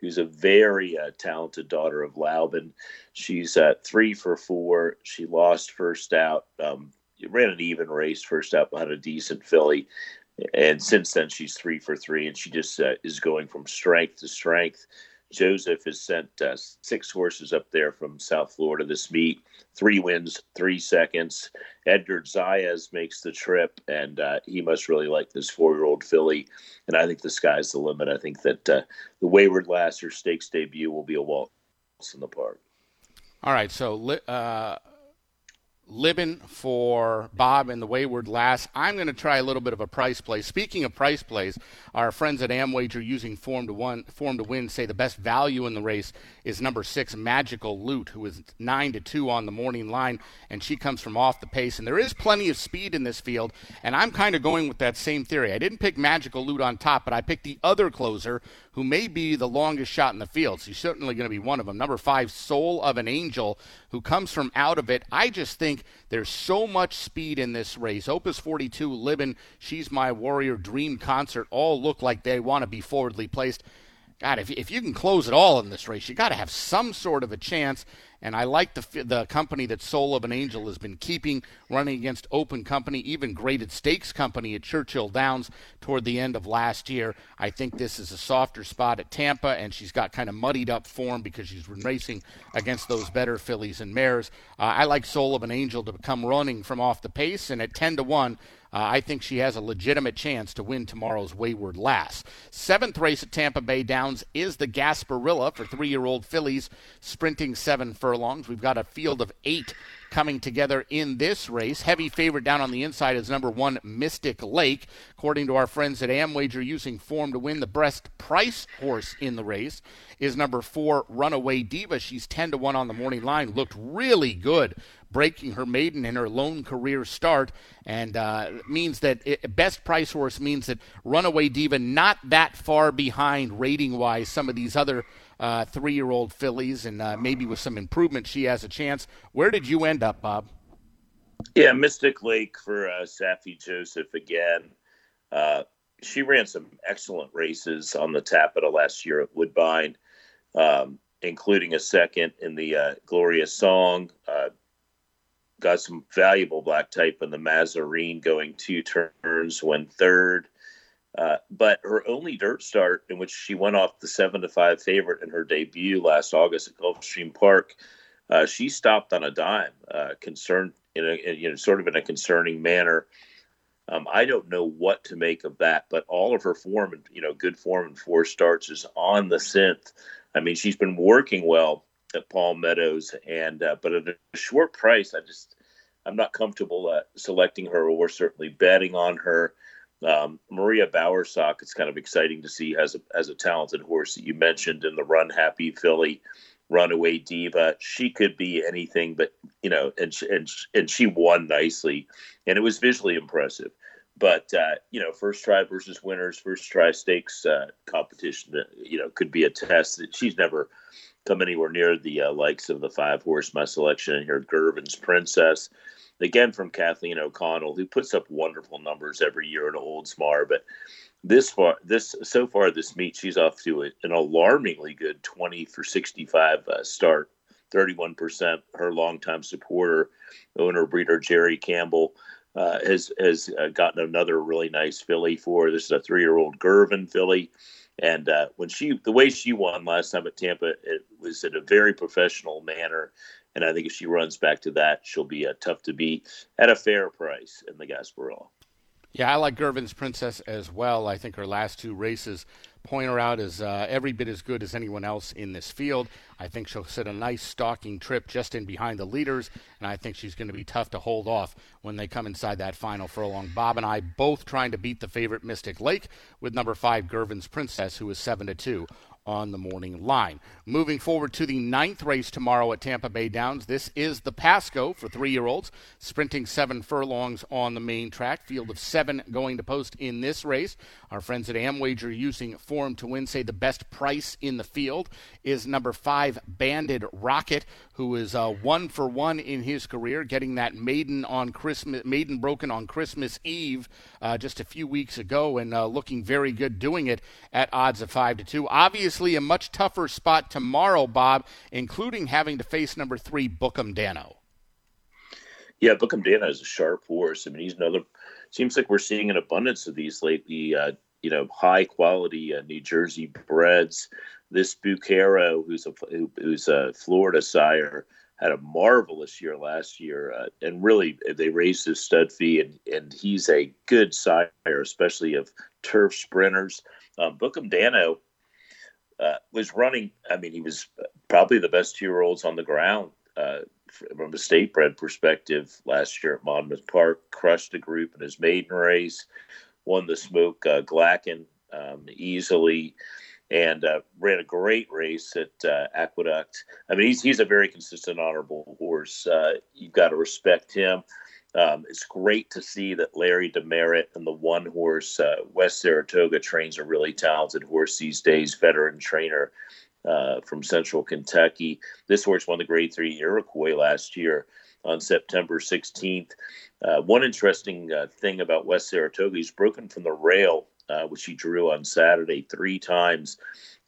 who's a very uh, talented daughter of Laubin. She's at three for four. She lost first out, um, ran an even race first out behind a decent filly. And since then, she's three for three, and she just uh, is going from strength to strength. Joseph has sent uh, six horses up there from South Florida this meet. Three wins, three seconds. Edgar Zayas makes the trip, and uh, he must really like this four-year-old filly. And I think the sky's the limit. I think that uh, the Wayward Lasser Stakes debut will be a waltz in the park. All right, so Libin for Bob and the Wayward Lass. I'm going to try a little bit of a price play. Speaking of price plays, our friends at Amwager using Form to One, Form to Win say the best value in the race is number six, Magical Loot, who is nine to two on the morning line, and she comes from off the pace. And there is plenty of speed in this field, and I'm kind of going with that same theory. I didn't pick Magical Loot on top, but I picked the other closer, who may be the longest shot in the field. So she's certainly going to be one of them. Number five, Soul of an Angel, who comes from out of it. I just think there's so much speed in this race. Opus 42, Libin, She's My Warrior, Dream Concert all look like they want to be forwardly placed. God, if, if you can close it all in this race, you got to have some sort of a chance. And I like the the company that Soul of an Angel has been keeping, running against Open Company, even Graded Stakes Company at Churchill Downs toward the end of last year. I think this is a softer spot at Tampa, and she's got kind of muddied up form because she's been racing against those better fillies and mares. Uh, I like Soul of an Angel to come running from off the pace, and at 10 to 1, uh, I think she has a legitimate chance to win tomorrow's Wayward Lass. Seventh race at Tampa Bay Downs is the Gasparilla for three year old fillies, sprinting seven furlongs. We've got a field of eight coming together in this race. Heavy favorite down on the inside is number one, Mystic Lake. According to our friends at Amwager, using form to win the best price horse in the race is number four, Runaway Diva. She's 10 to 1 on the morning line. Looked really good breaking her maiden in her lone career start, and uh, means that it, best price horse means that Runaway Diva not that far behind rating wise some of these other uh, three year old fillies, and uh, maybe with some improvement she has a chance. Where did you end up, Bob? Yeah, Mystic Lake for uh, Saffie Joseph again. Uh, she ran some excellent races on the Tapeta last year at Woodbine, um, including a second in the uh, Glorious Song. Uh, got some valuable black type in the Mazarine going two turns, went third. Uh, but her only dirt start, in which she went off the seven to five favorite in her debut last August at Gulfstream Park, uh, she stopped on a dime, uh, concerned in a you know sort of in a concerning manner. Um, I don't know what to make of that, but all of her form and you know good form and four starts is on the synth. I mean, she's been working well at Palm Meadows, and uh, but at a short price, I just I'm not comfortable uh, selecting her or certainly betting on her. Um, Maria Bowersock, it's kind of exciting to see as a as a talented horse that you mentioned in the Run Happy filly, Runaway Diva. She could be anything, but you know, and she, and and she won nicely, and it was visually impressive. But uh, you know, first try versus winners, first try stakes uh, competition, uh, you know, could be a test that she's never come anywhere near the uh, likes of the five horse my selection here, Gervin's Princess again from Kathleen O'Connell, who puts up wonderful numbers every year in Oldsmar. But this far, this so far this meet, she's off to a, an alarmingly good 20 for 65 uh, start. 31%. Her longtime supporter, owner breeder Jerry Campbell, uh, has has uh, gotten another really nice filly for. This is a three year old Gervin filly. And uh, when she, the way she won last time at Tampa, it was in a very professional manner. And I think if she runs back to that, she'll be uh, tough to beat at a fair price in the Gasparilla. Yeah, I like Gervin's Princess as well. I think her last two races point her out as uh, every bit as good as anyone else in this field. I think she'll set a nice stalking trip just in behind the leaders, and I think she's going to be tough to hold off when they come inside that final furlong. Bob and I both trying to beat the favorite Mystic Lake with number five Gervin's Princess, who is seven to two on the morning line. Moving forward to the ninth race tomorrow at Tampa Bay Downs. This is the Pasco for three year olds, sprinting seven furlongs on the main track. Field of seven going to post in this race. Our friends at Amwager using Form to Win say the best price in the field is number five Banded Rocket, who is uh, one for one in his career, getting that maiden on Christmas, maiden broken on Christmas Eve uh, just a few weeks ago, and uh, looking very good doing it at odds of five to two. Obviously obviously a much tougher spot tomorrow, Bob, including having to face number three, Book'em Danno. Yeah, Book'em Danno is a sharp horse. I mean, he's another. Seems like we're seeing an abundance of these lately. Uh, you know, high quality uh, New Jersey breds. This Bucchero, who's a who, who's a Florida sire, had a marvelous year last year, uh, and really they raised his stud fee, and and he's a good sire, especially of turf sprinters. Um, Book'em Danno uh, was running. I mean, he was probably the best two year olds on the ground uh, from a state bred perspective last year at Monmouth Park. Crushed a group in his maiden race, won the smoke uh, Glacken um, easily, and uh, ran a great race at uh, Aqueduct. I mean, he's he's a very consistent, honorable horse. Uh, you've got to respect him. Um, it's great to see that Larry Demeritte and the one horse uh, West Saratoga trains a really talented horse these days, veteran trainer uh, from Central Kentucky. This horse won the Grade Three Iroquois last year on September 16th. Uh, one interesting uh, thing about West Saratoga, he's broken from the rail, uh, which he drew on Saturday three times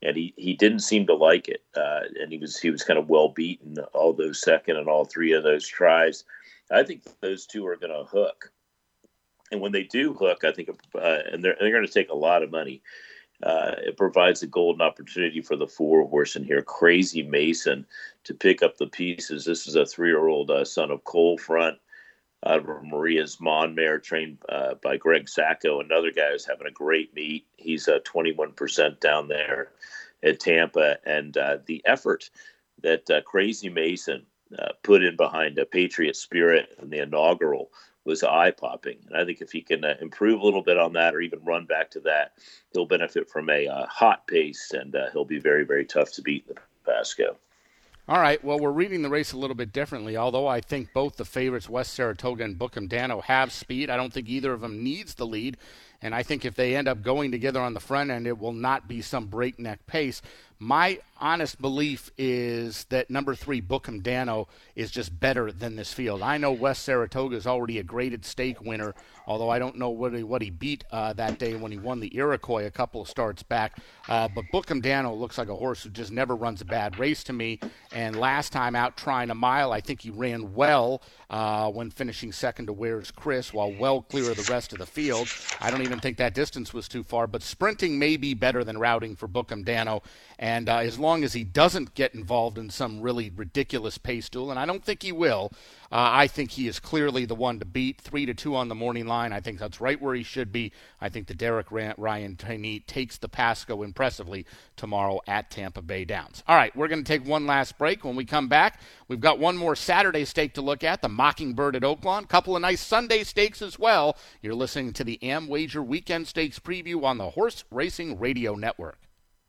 and he, he didn't seem to like it. Uh, and he was he was kind of well beaten all those second and all three of those tries. I think those two are going to hook. And when they do hook, I think, uh, and they're, they're going to take a lot of money. Uh, it provides a golden opportunity for the four horse in here, Crazy Mason, to pick up the pieces. This is a three year old uh, son of Coal Front out of Maria's Monmare, trained uh, by Greg Sacco. Another guy who's having a great meet. He's uh, 21% down there at Tampa. And uh, the effort that uh, Crazy Mason uh, put in behind a Patriot Spirit in the inaugural was eye popping. And I think if he can uh, improve a little bit on that or even run back to that, he'll benefit from a uh, hot pace and uh, he'll be very, very tough to beat in the Pasco. All right. Well, we're reading the race a little bit differently. Although I think both the favorites, West Saratoga and Book'em Danno, have speed. I don't think either of them needs the lead. And I think if they end up going together on the front end, it will not be some breakneck pace. My honest belief is that number three, Book'em Danno, is just better than this field. I know West Saratoga is already a graded stake winner, although I don't know what he, what he beat uh, that day when he won the Iroquois a couple of starts back. Uh, but Book'em Danno looks like a horse who just never runs a bad race to me. And last time out trying a mile, I think he ran well uh, when finishing second to Where's Chris, while well clear of the rest of the field. I don't even think that distance was too far, but sprinting may be better than routing for Book'em Danno. And uh, as long as he doesn't get involved in some really ridiculous pace duel, and I don't think he will, Uh, I think he is clearly the one to beat. Three to two on the morning line. I think that's right where he should be. I think the Derek Ryan Tiny takes the Pasco impressively tomorrow at Tampa Bay Downs. All right, we're going to take one last break. When we come back, we've got one more Saturday stake to look at, the Mockingbird at Oaklawn. Couple of nice Sunday stakes as well. You're listening to the AmWager Weekend Stakes preview on the Horse Racing Radio Network.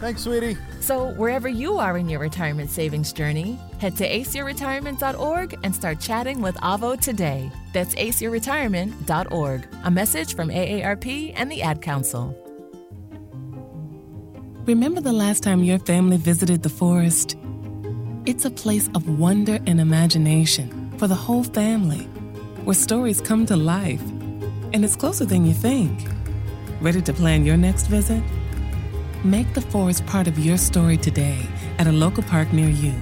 Thanks, sweetie. So, wherever you are in your retirement savings journey, head to aceyourretirement.org and start chatting with Avo today. That's acretirement.org. A message from AARP and the Ad Council. Remember the last time your family visited the forest? It's a place of wonder and imagination for the whole family, where stories come to life. And it's closer than you think. Ready to plan your next visit? Make the forest part of your story today at a local park near you,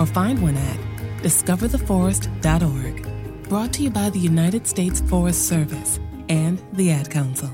or find one at discovertheforest.org. Brought to you by the United States Forest Service and the Ad Council.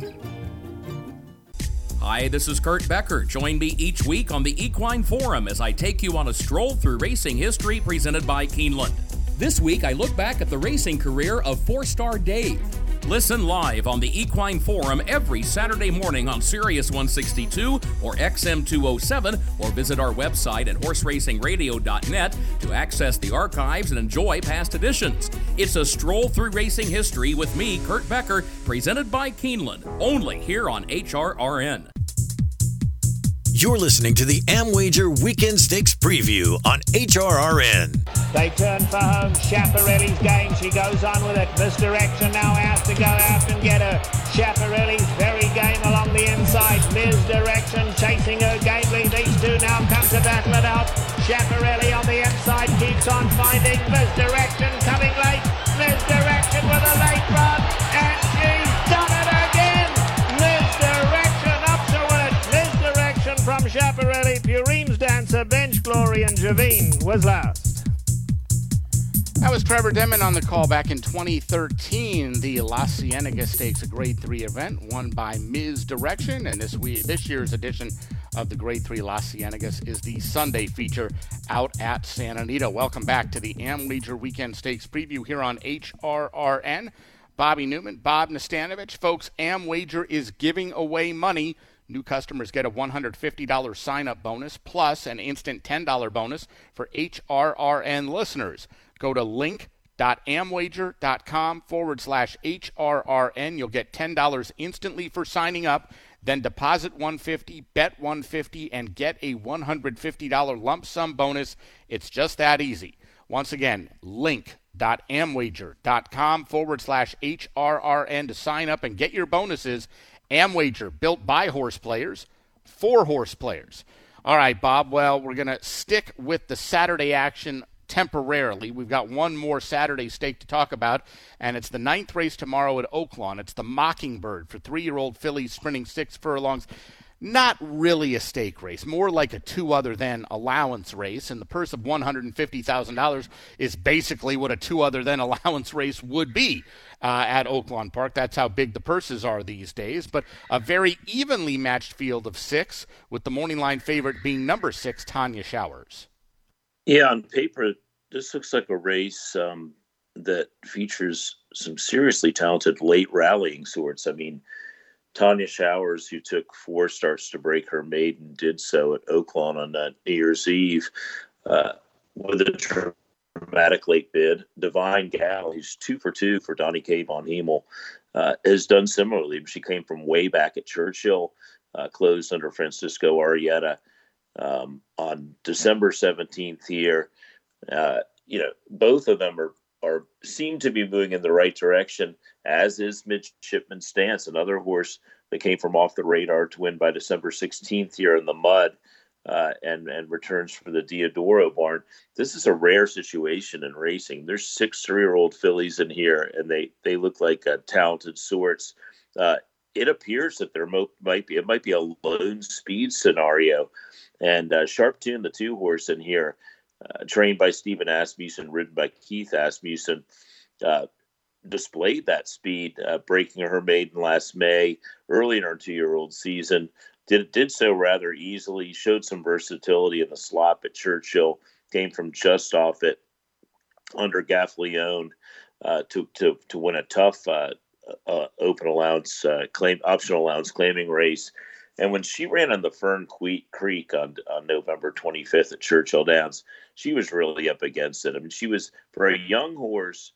Hi, this is Kurt Becker. Join me each week on the Equine Forum as I take you on a stroll through racing history presented by Keeneland. This week, I look back at the racing career of four star Dave. Listen live on the Equine Forum every Saturday morning on Sirius 162 or XM 207, or visit our website at horseracingradio.net to access the archives and enjoy past editions. It's a stroll through racing history with me, Kurt Becker, presented by Keeneland, only here on HRRN. You're listening to the Amwager Weekend Stakes Preview on HRRN. They turn for home. Schiaparelli's game. She goes on with it. Misdirection now has to go out and get her. Schiaparelli's very game along the inside. Misdirection chasing her gamely. These two now come to battle it out. Schiaparelli on the inside keeps on finding Misdirection coming late. Misdirection with a late run. Schiaparelli. Purine's dancer, Bench Glory, and Javine was last. That was Trevor Denman on the call back in 2013. The La Cienega Stakes, a Grade 3 event won by Misdirection. And this, week, this year's edition of the Grade 3 La Cienegas is the Sunday feature out at Santa Anita. Welcome back to the Am Amwager Weekend Stakes preview here on HRRN. Bobby Neuman, Bob Nastanovich. Folks, AmWager is giving away money. New customers get a $150 sign up bonus plus an instant $10 bonus for HRRN listeners. Go to link.amwager.com forward slash HRRN. You'll get $10 instantly for signing up. Then deposit 150, bet 150, and get a $150 lump sum bonus. It's just that easy. Once again, link.amwager.com forward slash HRRN to sign up and get your bonuses. Amwager, built by horse players, for horse players. All right, Bob. Well, we're going to stick with the Saturday action temporarily. We've got one more Saturday stake to talk about, and it's the ninth race tomorrow at Oaklawn. It's the Mockingbird for three year old fillies sprinting six furlongs. Not really a stake race, more like a two other than allowance race. And the purse of $150,000 is basically what a two other than (laughs) allowance race would be uh, at Oaklawn Park. That's how big the purses are these days. But a very evenly matched field of six, with the morning line favorite being number six, Tanya Showers. Yeah, on paper, this looks like a race um, that features some seriously talented late rallying sorts. I mean, Tanya Showers, who took four starts to break her maiden, did so at Oaklawn on that New Year's Eve uh, with a dramatic late bid. Divine Gal, who's two for two for Donnie K. von Hemel, uh, has done similarly. She came from way back at Churchill, uh, closed under Francisco Arrieta um, on December 17th here. Uh, you know, both of them are are seem to be moving in the right direction, as is Midshipman Stance, another horse that came from off the radar to win by December 16th here in the mud. Uh, and and returns for the Diodoro barn. This is a rare situation in racing. There's six three-year-old fillies in here, and they they look like uh, talented sorts. Uh, it appears that there mo- might be it might be a lone speed scenario, and uh, Sharp Tune, the two horse in here, uh, trained by Steven Asmussen, ridden by Keith Asmussen, uh, displayed that speed, uh, breaking her maiden last May, early in her two-year-old season. Did did so rather easily. Showed some versatility in the slop at Churchill. Came from just off it under Gaffalione uh, to to to win a tough uh, uh, open allowance claim optional allowance claiming race and when she ran on the Fern Creek on, on November 25th at Churchill Downs, she was really up against it. I mean, she was, for a young horse,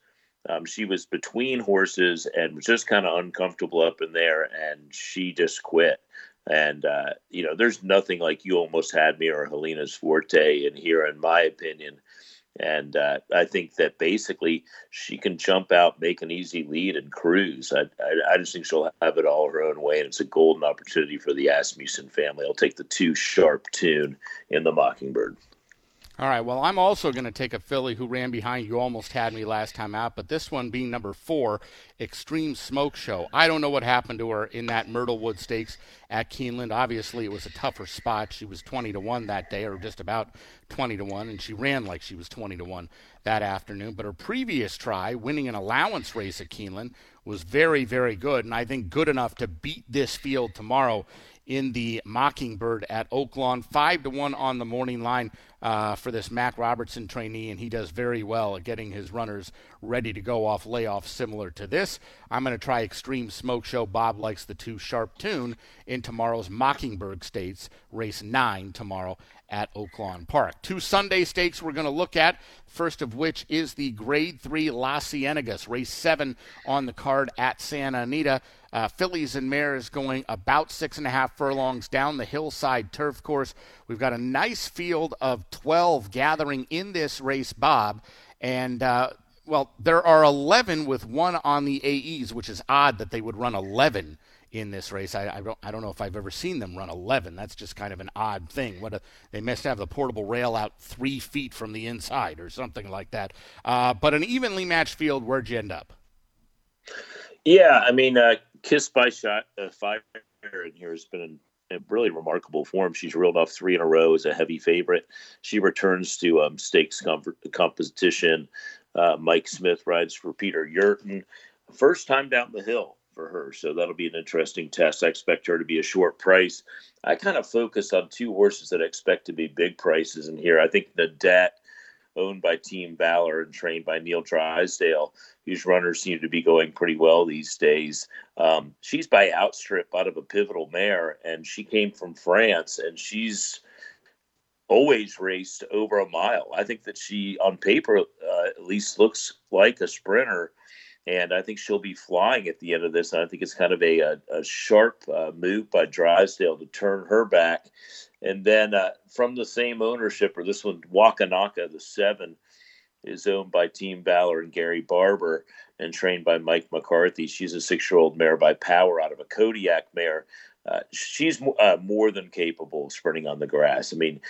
um, she was between horses and was just kind of uncomfortable up in there, and she just quit. And, uh, you know, there's nothing like You Almost Had Me or Helena's Forte in here, in my opinion. And uh, I think that basically she can jump out, make an easy lead, and cruise. I, I, I, just think she'll have it all her own way, and it's a golden opportunity for the Asmussen family. I'll take the two sharp tune in the Mockingbird. All right. Well, I'm also going to take a filly who ran behind you, almost had me last time out, but this one being number four, Extreme Smoke Show. I don't know what happened to her in that Myrtlewood Stakes at Keeneland. Obviously, it was a tougher spot. She was 20 to one that day, or just about 20 to one, and she ran like she was 20 to one that afternoon. But her previous try, winning an allowance race at Keeneland, was very, very good, and I think good enough to beat this field tomorrow in the Mockingbird at Oaklawn. Five to one on the morning line uh, for this Mac Robertson trainee, and he does very well at getting his runners ready to go off layoff, similar to this. I'm going to try Extreme Smoke Show. Bob likes the two sharp tune in tomorrow's Mockingbird Stakes, race nine tomorrow at Oaklawn Park. Two Sunday stakes we're going to look at, first of which is the Grade 3 Las Cienegas, race 7 on the card at Santa Anita. Uh, fillies and mares going about six and a half furlongs down the hillside turf course. We've got a nice field of 12 gathering in this race, Bob. And, uh, well, there are 11 with one on the AEs, which is odd that they would run 11 in this race. I, I, don't I don't know if I've ever seen them run 11. That's just kind of an odd thing. What a, they must have the portable rail out three feet from the inside or something like that. Uh, but an evenly matched field. Where'd you end up? Yeah, I mean, uh, Kissed by Shot uh, Fire in here has been in really remarkable form. She's reeled off three in a row as a heavy favorite. She returns to um, stakes competition. Uh, Mike Smith rides for Peter Eurton. First time down the hill for her. So that'll be an interesting test. I expect her to be a short price. I kind of focus on two horses that I expect to be big prices in here. I think the debt owned by Team Valor and trained by Neil Drysdale, whose runners seem to be going pretty well these days. Um, she's by outstrip out of a pivotal mare, and she came from France, and she's always raced over a mile. I think that she, on paper, uh, at least looks like a sprinter and I think she'll be flying at the end of this. And I think it's kind of a, a, a sharp uh, move by Drysdale to turn her back. And then uh, from the same ownership, or this one, Wakanaka, the seven, is owned by Team Valor and Gary Barber and trained by Mike McCarthy. She's a six year old mare by power out of a Kodiak mare. Uh, she's uh, more than capable of sprinting on the grass. I mean,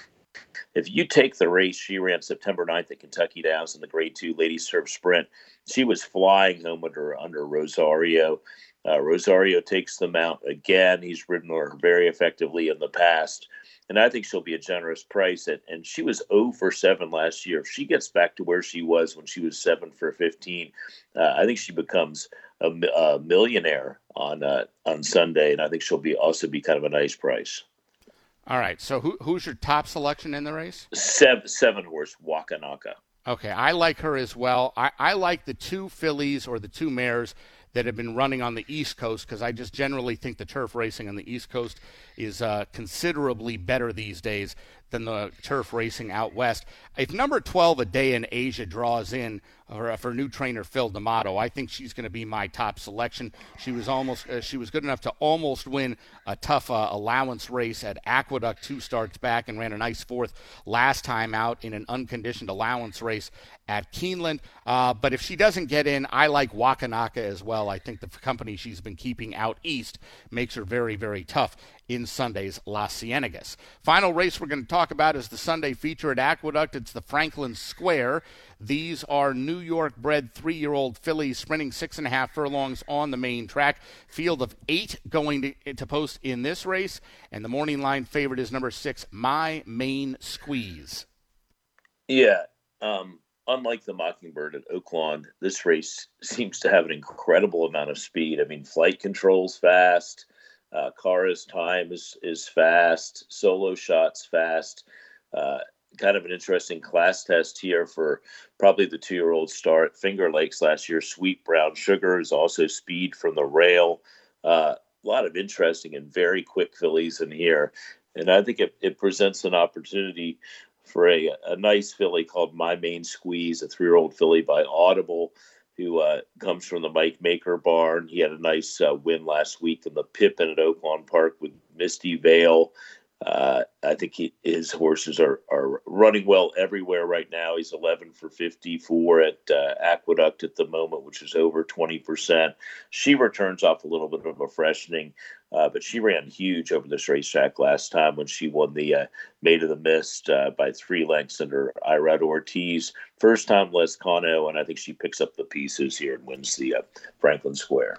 if you take the race she ran September 9th at Kentucky Downs in the Grade 2 Ladies Turf Sprint, she was flying home under, under Rosario. Uh, Rosario takes the mount again. He's ridden her very effectively in the past. And I think she'll be a generous price. At, and she was 0 for 7 last year. If she gets back to where she was when she was 7 for 15, uh, I think she becomes a, a millionaire on uh, on Sunday. And I think she'll be also be kind of a nice price. All right. So who, who's your top selection in the race? Seven, seven horse Wakanaka. Okay, I like her as well. I, I like the two fillies or the two mares that have been running on the East Coast because I just generally think the turf racing on the East Coast is uh, considerably better these days than the turf racing out west. If number 12, a day in Asia, draws in for, for new trainer Phil D'Amato, I think she's going to be my top selection. She was almost uh, she was good enough to almost win a tough uh, allowance race at Aqueduct two starts back and ran a nice fourth last time out in an unconditioned allowance race at Keeneland. Uh, but if she doesn't get in, I like Wakanaka as well. I think the company she's been keeping out east makes her very, very tough in Sunday's Las Cienegas. Final race we're going to talk about is the Sunday feature at Aqueduct. It's the Franklin Square. These are New York bred three year old fillies sprinting six and a half furlongs on the main track. Field of eight going to, to post in this race. And the morning line favorite is number six, My Main Squeeze. Yeah. Um, unlike the Mockingbird at Oaklawn, this race seems to have an incredible amount of speed. I mean, flight controls fast, uh, Cara's time is is fast, solo shots fast. Uh, kind of an interesting class test here for probably the two year old star at Finger Lakes last year. Sweet Brown Sugar is also speed from the rail. Uh, a lot of interesting and very quick fillies in here. And I think it, it presents an opportunity for a, a nice filly called My Main Squeeze, a three year old filly by Audible, who uh, comes from the Mike Maker barn. He had a nice uh, win last week in the Pippin at Oaklawn Park with Misty Vale. Uh, I think he, his horses are, are running well everywhere right now. He's 11 for 54 at uh, Aqueduct at the moment, which is over 20%. She returns off a little bit of a freshening, uh, but she ran huge over this racetrack last time when she won the uh, Maid of the Mist uh, by three lengths under Irad Ortiz. First time Lezcano, and I think she picks up the pieces here and wins the uh, Franklin Square.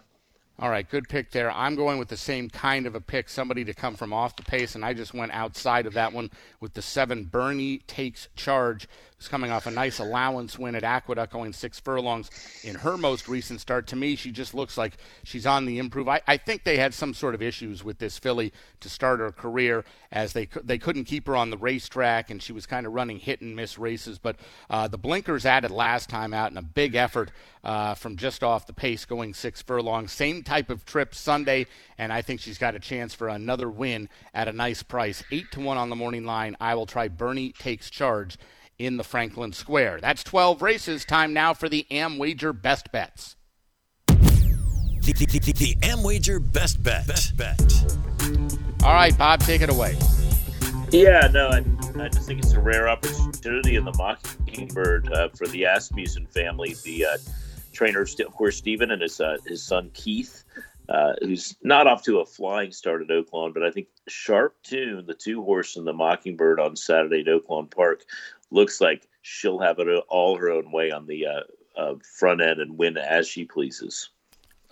All right, good pick there. I'm going with the same kind of a pick, somebody to come from off the pace, and I just went outside of that one with the seven. Bernie takes charge. Coming off a nice allowance win at Aqueduct, going six furlongs in her most recent start. To me, she just looks like she's on the improve. I, I think they had some sort of issues with this filly to start her career, as they they couldn't keep her on the racetrack, and she was kind of running hit and miss races. But uh, the blinkers added last time out, in a big effort uh, from just off the pace, going six furlongs. Same type of trip Sunday, and I think she's got a chance for another win at a nice price. Eight to one on the morning line. I will try Bernie takes charge in the Franklin Square. That's 12 races. Time now for the AmWager Best Bets. The, the, the, the AmWager Best Bet. Best Bet. All right, Bob, take it away. Yeah, no, I, I just think it's a rare opportunity in the Mockingbird uh, for the Asmussen family. The uh, trainer, of course, Steven and his uh, his son Keith, uh, who's not off to a flying start at Oaklawn, but I think Sharp Tune, the two horse in the Mockingbird on Saturday at Oaklawn Park, looks like she'll have it all her own way on the uh, uh, front end and win as she pleases.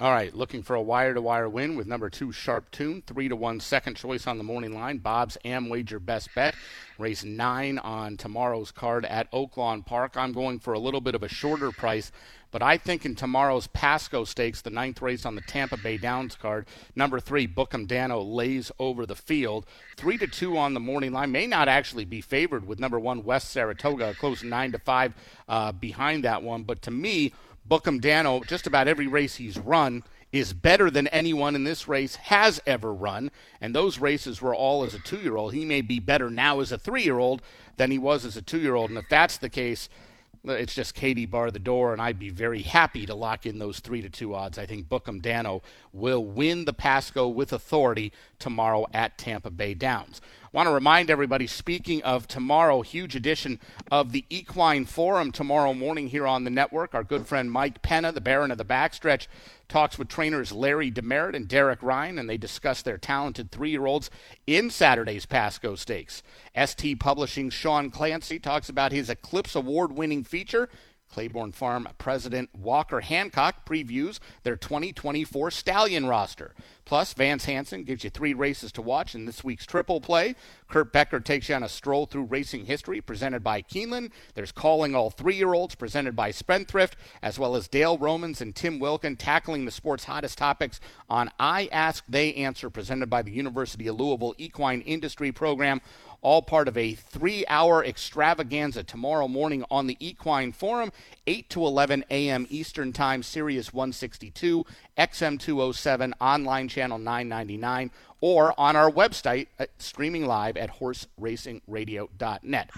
All right, looking for a wire to wire win with number two Sharp Tune, three to one second choice on the morning line. Bob's AmWager best bet, race nine on tomorrow's card at Oaklawn Park. I'm going for a little bit of a shorter price, but I think in tomorrow's Pasco Stakes, the ninth race on the Tampa Bay Downs card, number three Book'em Danno lays over the field. Three to two on the morning line may not actually be favored with number one West Saratoga, close nine to five uh, behind that one, but to me. Book'em Danno, just about every race he's run, is better than anyone in this race has ever run. And those races were all as a two year old. He may be better now as a three year old than he was as a two year old. And if that's the case, it's just Katie bar the door, and I'd be very happy to lock in those three to two odds. I think Book'em Danno will win the Pasco with authority tomorrow at Tampa Bay Downs. Want to remind everybody, speaking of tomorrow, huge edition of the Equine Forum tomorrow morning here on the network. Our good friend Mike Penna, the Baron of the Backstretch, talks with trainers Larry Demeritte and Derek Ryan, and they discuss their talented three year olds in Saturday's Pasco Stakes. ST Publishing Sean Clancy talks about his Eclipse Award winning feature Claiborne Farm President Walker Hancock previews their 2024 Stallion roster. Plus, Vance Hansen gives you three races to watch in this week's triple play. Kurt Becker takes you on a stroll through racing history presented by Keeneland. There's Calling All Three Year Olds presented by Spendthrift, as well as Dale Romans and Tim Wilkin tackling the sport's hottest topics on I Ask, They Answer presented by the University of Louisville Equine Industry Program all part of a three hour extravaganza tomorrow morning on the Equine Forum, 8 to 11 a.m. Eastern Time, Sirius 162, XM 207, online channel 999, or on our website, uh, streaming live at horseracingradio.net.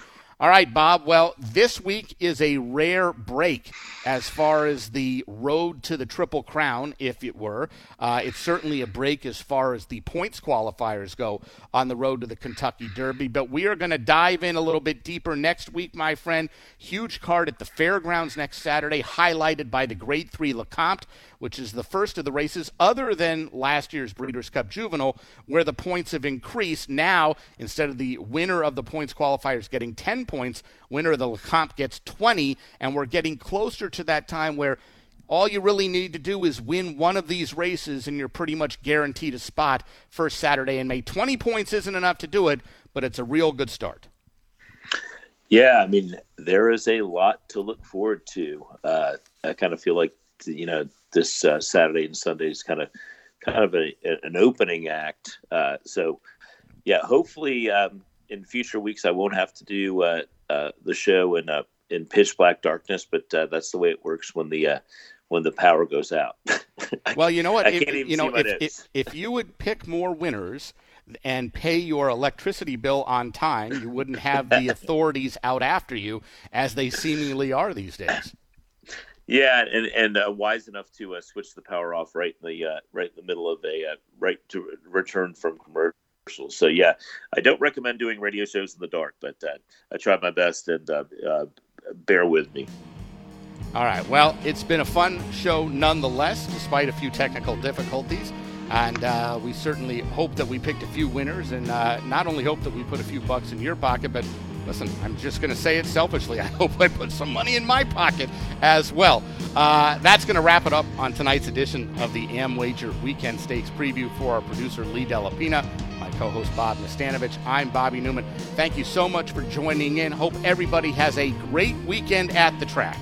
All right, Bob. Well, this week is a rare break as far as the road to the Triple Crown, if it were. Uh, it's certainly a break as far as the points qualifiers go on the road to the Kentucky Derby. But we are going to dive in a little bit deeper next week, my friend. Huge card at the Fairgrounds next Saturday, highlighted by the Grade 3 Lecomte which is the first of the races other than last year's Breeders' Cup Juvenile, where the points have increased. Now, instead of the winner of the points qualifiers getting 10 points, winner of the Lecomte gets 20, and we're getting closer to that time where all you really need to do is win one of these races, and you're pretty much guaranteed a spot first Saturday in May. 20 points isn't enough to do it, but it's a real good start. Yeah, I mean, there is a lot to look forward to. Uh, I kind of feel like, you know, this uh, Saturday and Sunday is kind of kind of a, an opening act. Uh, so, yeah, hopefully um, in future weeks I won't have to do uh, uh the show in uh, in pitch black darkness, but uh, that's the way it works when the when the power goes out. (laughs) well, you know what? If, you know, if, if, if you would pick more winners and pay your electricity bill on time, you wouldn't have the (laughs) authorities out after you as they seemingly are these days. Yeah, and and uh, wise enough to uh, switch the power off right in the uh, right in the middle of a uh, right to return from commercial commercials. So yeah, I don't recommend doing radio shows in the dark, but uh, I tried my best and uh, uh, bear with me. All right. Well, it's been a fun show nonetheless, despite a few technical difficulties. And uh, we certainly hope that we picked a few winners, and uh, not only hope that we put a few bucks in your pocket, but listen, I'm just going to say it selfishly. (laughs) I hope I put some money in my pocket as well. Uh, that's going to wrap it up on tonight's edition of the AmWager Weekend Stakes preview for our producer Lee Delapina, my co-host Bob Nastanovich. I'm Bobby Neuman. Thank you so much for joining in. Hope everybody has a great weekend at the track.